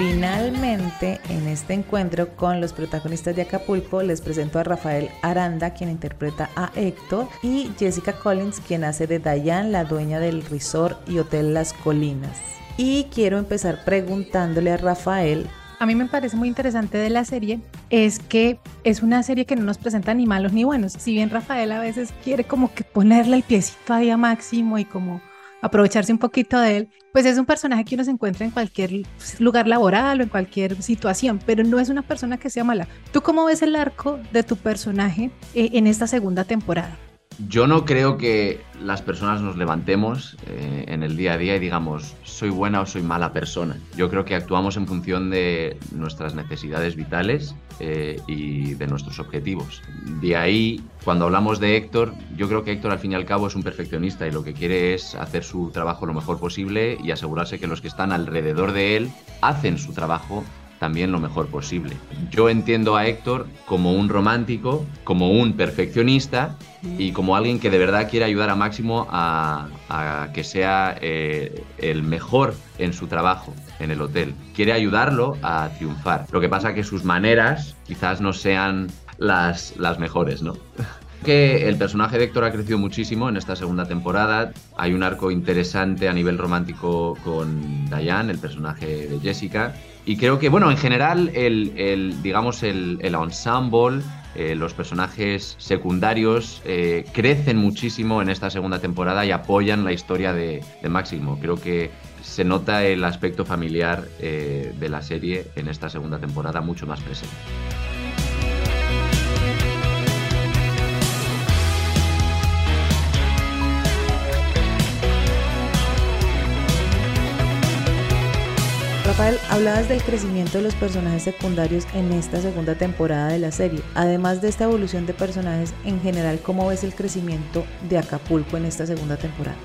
Finalmente, en este encuentro con los protagonistas de Acapulco, les presento a Rafael Aranda, quien interpreta a Héctor, y Jessica Collins, quien hace de Diane, la dueña del resort y hotel Las Colinas. Y quiero empezar preguntándole a Rafael A mí me parece muy interesante de la serie es que es una serie que no nos presenta ni malos ni buenos. Si bien Rafael a veces quiere como que ponerle el piecito ahí a Máximo y como aprovecharse un poquito de él, pues es un personaje que uno se encuentra en cualquier lugar laboral o en cualquier situación, pero no es una persona que sea mala. ¿Tú cómo ves el arco de tu personaje eh, en esta segunda temporada? Yo no creo que las personas nos levantemos eh, en el día a día y digamos, soy buena o soy mala persona. Yo creo que actuamos en función de nuestras necesidades vitales eh, y de nuestros objetivos. De ahí, cuando hablamos de Héctor, yo creo que Héctor al fin y al cabo es un perfeccionista y lo que quiere es hacer su trabajo lo mejor posible y asegurarse que los que están alrededor de él hacen su trabajo también lo mejor posible. Yo entiendo a Héctor como un romántico, como un perfeccionista y como alguien que de verdad quiere ayudar a Máximo a, que sea eh, el mejor en su trabajo en el hotel. Quiere ayudarlo a triunfar. Lo que pasa que sus maneras quizás no sean las, las mejores, ¿no? que el personaje de Héctor ha crecido muchísimo en esta segunda temporada. Hay un arco interesante a nivel romántico con Diane, el personaje de Jessica. Y creo que, bueno, en general, el, el, digamos, el, el ensemble, eh, los personajes secundarios eh, crecen muchísimo en esta segunda temporada y apoyan la historia de, de Máximo. Creo que se nota el aspecto familiar eh, de la serie en esta segunda temporada mucho más presente. Rafael, hablabas del crecimiento de los personajes secundarios en esta segunda temporada de la serie. Además de esta evolución de personajes, en general, ¿cómo ves el crecimiento de Acapulco en esta segunda temporada?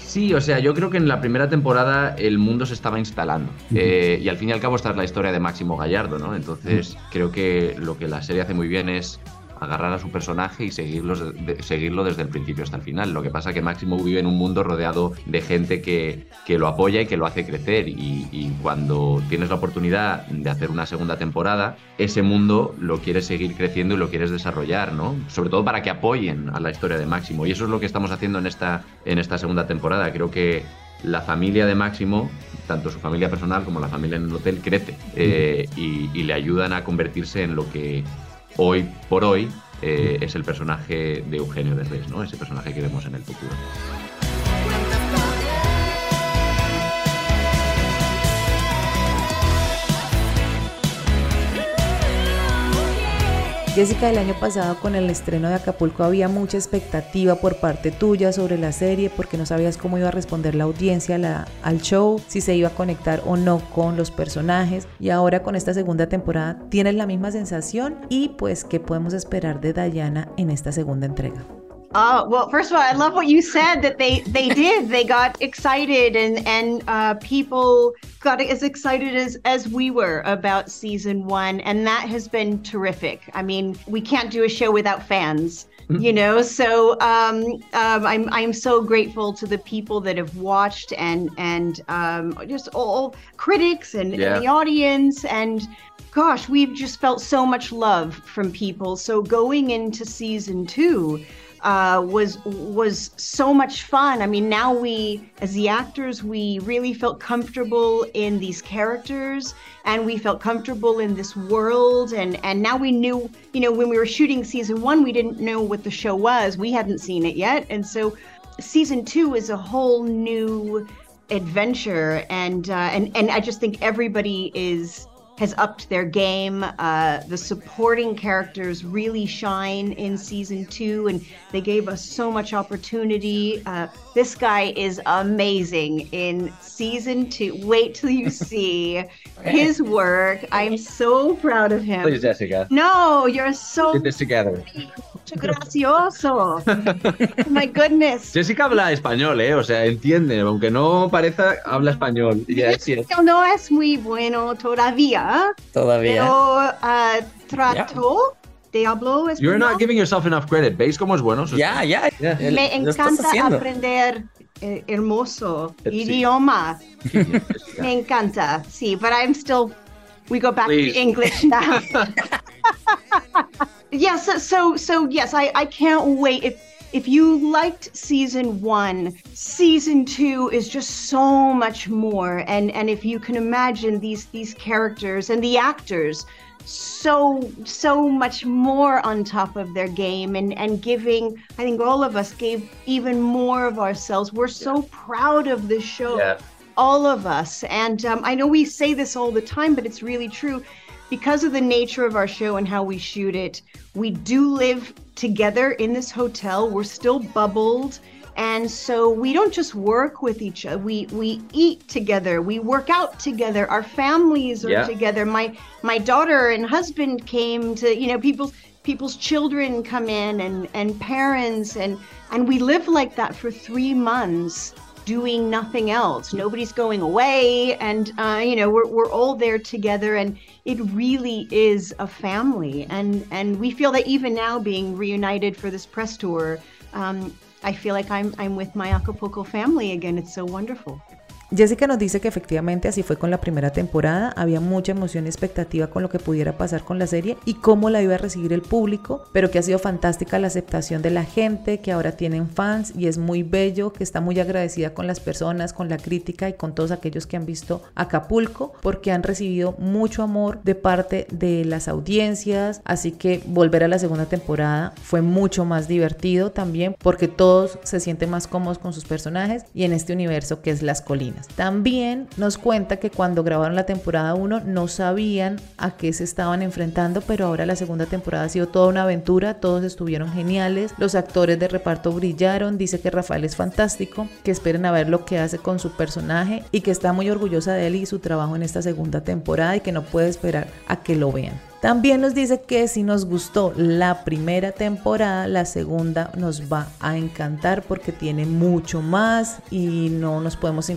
Sí, o sea, yo creo que en la primera temporada el mundo se estaba instalando. Eh, y al fin y al cabo esta es la historia de Máximo Gallardo, ¿no? Entonces creo que lo que la serie hace muy bien es agarrar a su personaje y seguirlo, de- seguirlo desde el principio hasta el final. Lo que pasa es que Máximo vive en un mundo rodeado de gente que, que lo apoya y que lo hace crecer. Y, y cuando tienes la oportunidad de hacer una segunda temporada, ese mundo lo quieres seguir creciendo y lo quieres desarrollar, ¿no? Sobre todo para que apoyen a la historia de Máximo. Y eso es lo que estamos haciendo en esta, en esta segunda temporada. Creo que la familia de Máximo, tanto su familia personal como la familia en el hotel, crece eh, y, y le ayudan a convertirse en lo que hoy por hoy eh, es el personaje de Eugenio Derbez, ¿no? Ese personaje que vemos en el futuro. Jessica, el año pasado con el estreno de Acapulco había mucha expectativa por parte tuya sobre la serie porque no sabías cómo iba a responder la audiencia al show, si se iba a conectar o no con los personajes y ahora con esta segunda temporada tienes la misma sensación y pues qué podemos esperar de Diana en esta segunda entrega. Oh well, first of all, I love what you said that they they did. They got excited, and and uh, people got as excited as as we were about season one, and that has been terrific. I mean, we can't do a show without fans. You know, so um, um, I'm I'm so grateful to the people that have watched and and um, just all critics and, Yeah. and the audience and gosh, we've just felt so much love from people. So going into season two uh, was was so much fun. I mean, now we, as the actors, we really felt comfortable in these characters, and we felt comfortable in this world. And and now we knew, you know, when we were shooting season one, we didn't know what the show was. We hadn't seen it yet, and so season two is a whole new adventure. And uh, and and I just think everybody is has upped their game. Uh, the supporting characters really shine in season two, and they gave us so much opportunity. Uh, this guy is amazing in season two. Wait till you see his work. I'm so proud of him. Please, Jessica. No, you're so Get this together. gracioso. My goodness. Jessica habla español, ¿eh? O sea, entiende, aunque no parezca, habla español. Ya, sí. Yo no es muy bueno todavía, Todavía. pero uh, trato de hablo You're not giving yourself enough credit. ¿Veis cómo es bueno? Ya, ya. Me encanta aprender eh, hermoso Sí. idioma. Me encanta. Sí, but I'm still. We go back Please. to English now. yes. so, so so yes, I I can't wait. If if you liked season one, season two is just so much more. And and if you can imagine these these characters and the actors so so much more on top of their game and and giving i think all of us gave even more of ourselves. We're so proud of this show Yeah. all of us. And um, i know we say this all the time but it's really true. Because of the nature of our show and how we shoot it we do live together in this hotel. We're still bubbled and so we don't just work with each other we we eat together. We work out together. Our families are Yeah. together. My my daughter and husband came to you know people's people's children come in and and parents and and we live like that for three months doing nothing else. Nobody's going away and uh, you know we're, we're all there together and it really is a family. And and we feel that even now being reunited for this press tour um, i feel like i'm i'm with my acapulco family again. It's so wonderful Jessica nos dice que efectivamente así fue con la primera temporada, había mucha emoción y expectativa con lo que pudiera pasar con la serie y cómo la iba a recibir el público, pero que ha sido fantástica la aceptación de la gente, que ahora tienen fans y es muy bello, que está muy agradecida con las personas, con la crítica y con todos aquellos que han visto Acapulco, porque han recibido mucho amor de parte de las audiencias, así que volver a la segunda temporada fue mucho más divertido también, porque todos se sienten más cómodos con sus personajes y en este universo que es Las Colinas. También nos cuenta que cuando grabaron la temporada 1 no sabían a qué se estaban enfrentando, pero ahora la segunda temporada ha sido toda una aventura, todos estuvieron geniales, los actores de reparto brillaron, dice que Rafael es fantástico, que esperen a ver lo que hace con su personaje y que está muy orgullosa de él y su trabajo en esta segunda temporada y que no puede esperar a que lo vean. También nos dice que si nos gustó la primera temporada, la segunda nos va a encantar porque tiene mucho más y no nos podemos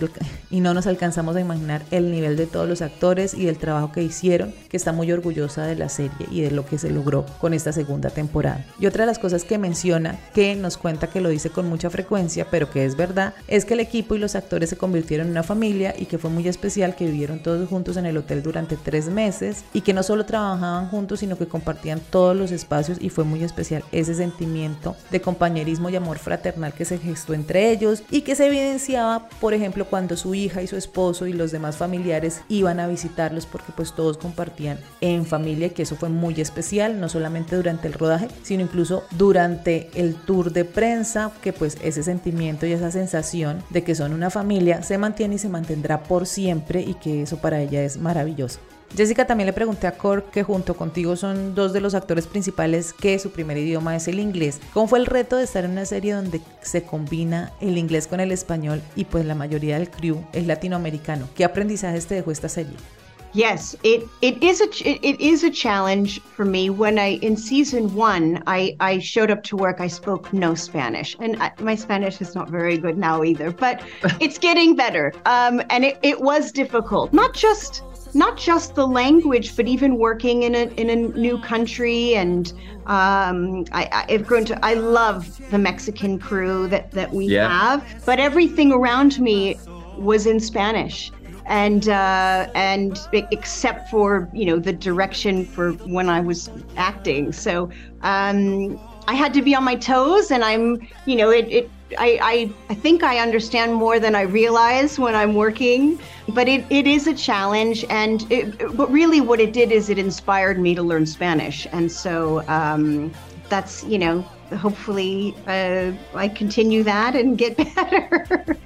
y no nos alcanzamos a imaginar el nivel de todos los actores y el trabajo que hicieron, que está muy orgullosa de la serie y de lo que se logró con esta segunda temporada. Y otra de las cosas que menciona, que nos cuenta que lo dice con mucha frecuencia, pero que es verdad, es que el equipo y los actores se convirtieron en una familia y que fue muy especial que vivieron todos juntos en el hotel durante tres meses y que no solo trabajaban juntos, sino que compartían todos los espacios y fue muy especial ese sentimiento de compañerismo y amor fraternal que se gestó entre ellos y que se evidenciaba, por ejemplo, cuando su hija y su esposo y los demás familiares iban a visitarlos porque pues todos compartían en familia, que eso fue muy especial, no solamente durante el rodaje, sino incluso durante el tour de prensa, que pues ese sentimiento y esa sensación de que son una familia se mantiene y se mantendrá por siempre y que eso para ella es maravilloso. Jessica también le pregunté a Cork, que junto contigo son dos de los actores principales, que su primer idioma es el inglés. ¿Cómo fue el reto de estar en una serie donde se combina el inglés con el español y pues la mayoría del crew es latinoamericano? ¿Qué aprendizajes te dejó esta serie? Yes, it, it is a it is a challenge for me. When I in season one, I I showed up to work. I spoke no Spanish, and I, my Spanish is not very good now either. But it's getting better. Um, and it, it was difficult, not just not just the language, but even working in a in a new country. And um, I, I've grown to I love the Mexican crew that that we Yeah. have, but everything around me was in Spanish. And uh, and except for you know the direction for when I was acting, so um, I had to be on my toes, and I'm you know it, it I, I I think I understand more than I realize when I'm working, but it, it is a challenge, and it, but really what it did is it inspired me to learn Spanish, and so um, that's you know hopefully uh, I continue that and get better.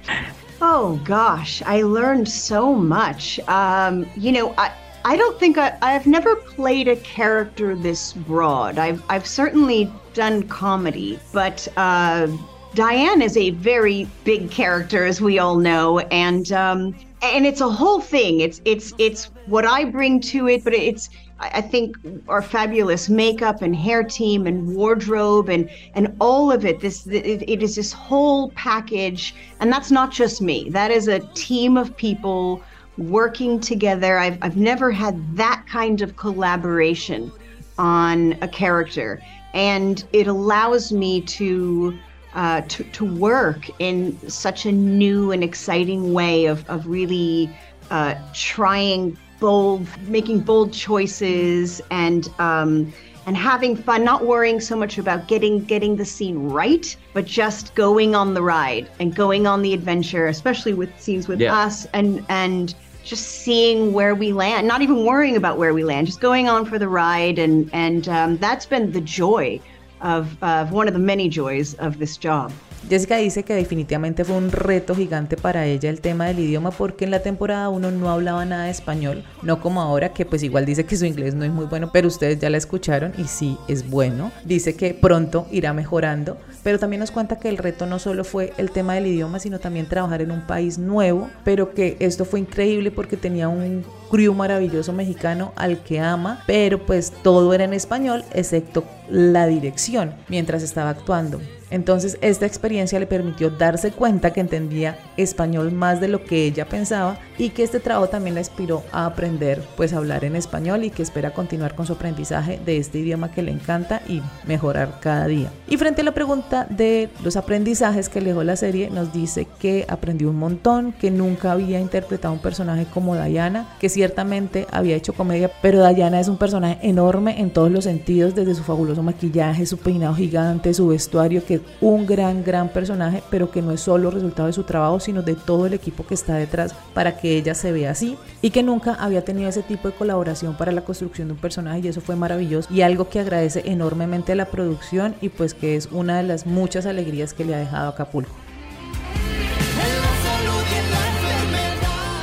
Oh gosh, I learned so much. Um, you know, I I don't think I, I've never played a character this broad. I've I've certainly done comedy, but uh, Diane is a very big character, as we all know, and um, and it's a whole thing. It's it's it's what I bring to it, but it's I think our fabulous makeup and hair team and wardrobe and and all of it. This it, it is this whole package, and that's not just me. That is a team of people working together. I've I've never had that kind of collaboration on a character, and it allows me to. Uh, to, to work in such a new and exciting way of, of really uh, trying bold, making bold choices and um, and having fun, not worrying so much about getting getting the scene right, but just going on the ride and going on the adventure, especially with scenes with Yeah. us and and just seeing where we land, not even worrying about where we land, just going on for the ride, and and um, that's been the joy of of one of the many joys of this job. Jessica dice que definitivamente fue un reto gigante para ella el tema del idioma porque en la temporada 1 no hablaba nada de español, no como ahora que pues igual dice que su inglés no es muy bueno, pero ustedes ya la escucharon y sí es bueno. Dice que pronto irá mejorando, pero también nos cuenta que el reto no solo fue el tema del idioma, sino también trabajar en un país nuevo, pero que esto fue increíble porque tenía un crew maravilloso mexicano al que ama, pero pues todo era en español excepto la dirección mientras estaba actuando. Entonces esta experiencia le permitió darse cuenta que entendía español más de lo que ella pensaba y que este trabajo también la inspiró a aprender pues a hablar en español y que espera continuar con su aprendizaje de este idioma que le encanta y mejorar cada día. Y frente a la pregunta de los aprendizajes que le dejó la serie, nos dice que aprendió un montón, que nunca había interpretado un personaje como Diana, que ciertamente había hecho comedia, pero Diana es un personaje enorme en todos los sentidos, desde su fabuloso maquillaje, su peinado gigante, su vestuario, que un gran, gran personaje, pero que no es solo resultado de su trabajo, sino de todo el equipo que está detrás para que ella se vea así y que nunca había tenido ese tipo de colaboración para la construcción de un personaje y eso fue maravilloso y algo que agradece enormemente a la producción y pues que es una de las muchas alegrías que le ha dejado Acapulco.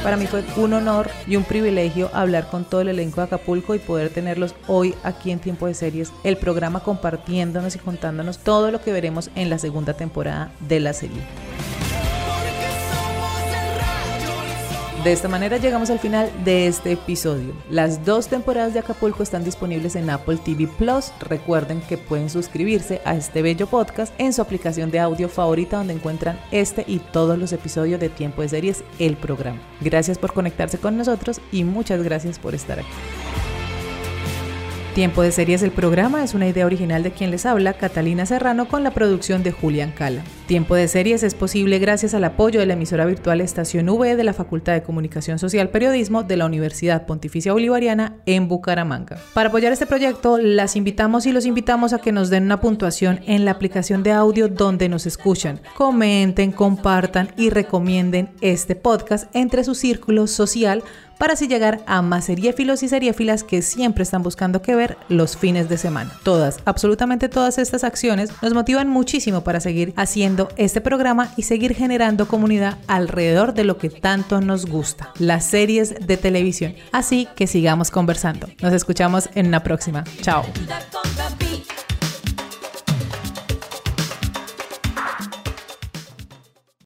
Para mí fue un honor y un privilegio hablar con todo el elenco de Acapulco y poder tenerlos hoy aquí en Tiempo de Series, el programa compartiéndonos y contándonos todo lo que veremos en la segunda temporada de la serie. De esta manera llegamos al final de este episodio. Las dos temporadas de Acapulco están disponibles en Apple TV Plus. Recuerden que pueden suscribirse a este bello podcast en su aplicación de audio favorita donde encuentran este y todos los episodios de Tiempo de Series, el programa. Gracias por conectarse con nosotros y muchas gracias por estar aquí. Tiempo de Series el programa es una idea original de quien les habla, Catalina Serrano, con la producción de Julián Cala. Tiempo de Series es posible gracias al apoyo de la emisora virtual Estación V de la Facultad de Comunicación Social Periodismo de la Universidad Pontificia Bolivariana en Bucaramanga. Para apoyar este proyecto, las invitamos y los invitamos a que nos den una puntuación en la aplicación de audio donde nos escuchan. Comenten, compartan y recomienden este podcast entre su círculo social para así llegar a más seriéfilos y seriéfilas que siempre están buscando que ver los fines de semana. Todas, absolutamente todas estas acciones nos motivan muchísimo para seguir haciendo este programa y seguir generando comunidad alrededor de lo que tanto nos gusta, las series de televisión. Así que sigamos conversando. Nos escuchamos en una próxima. Chao.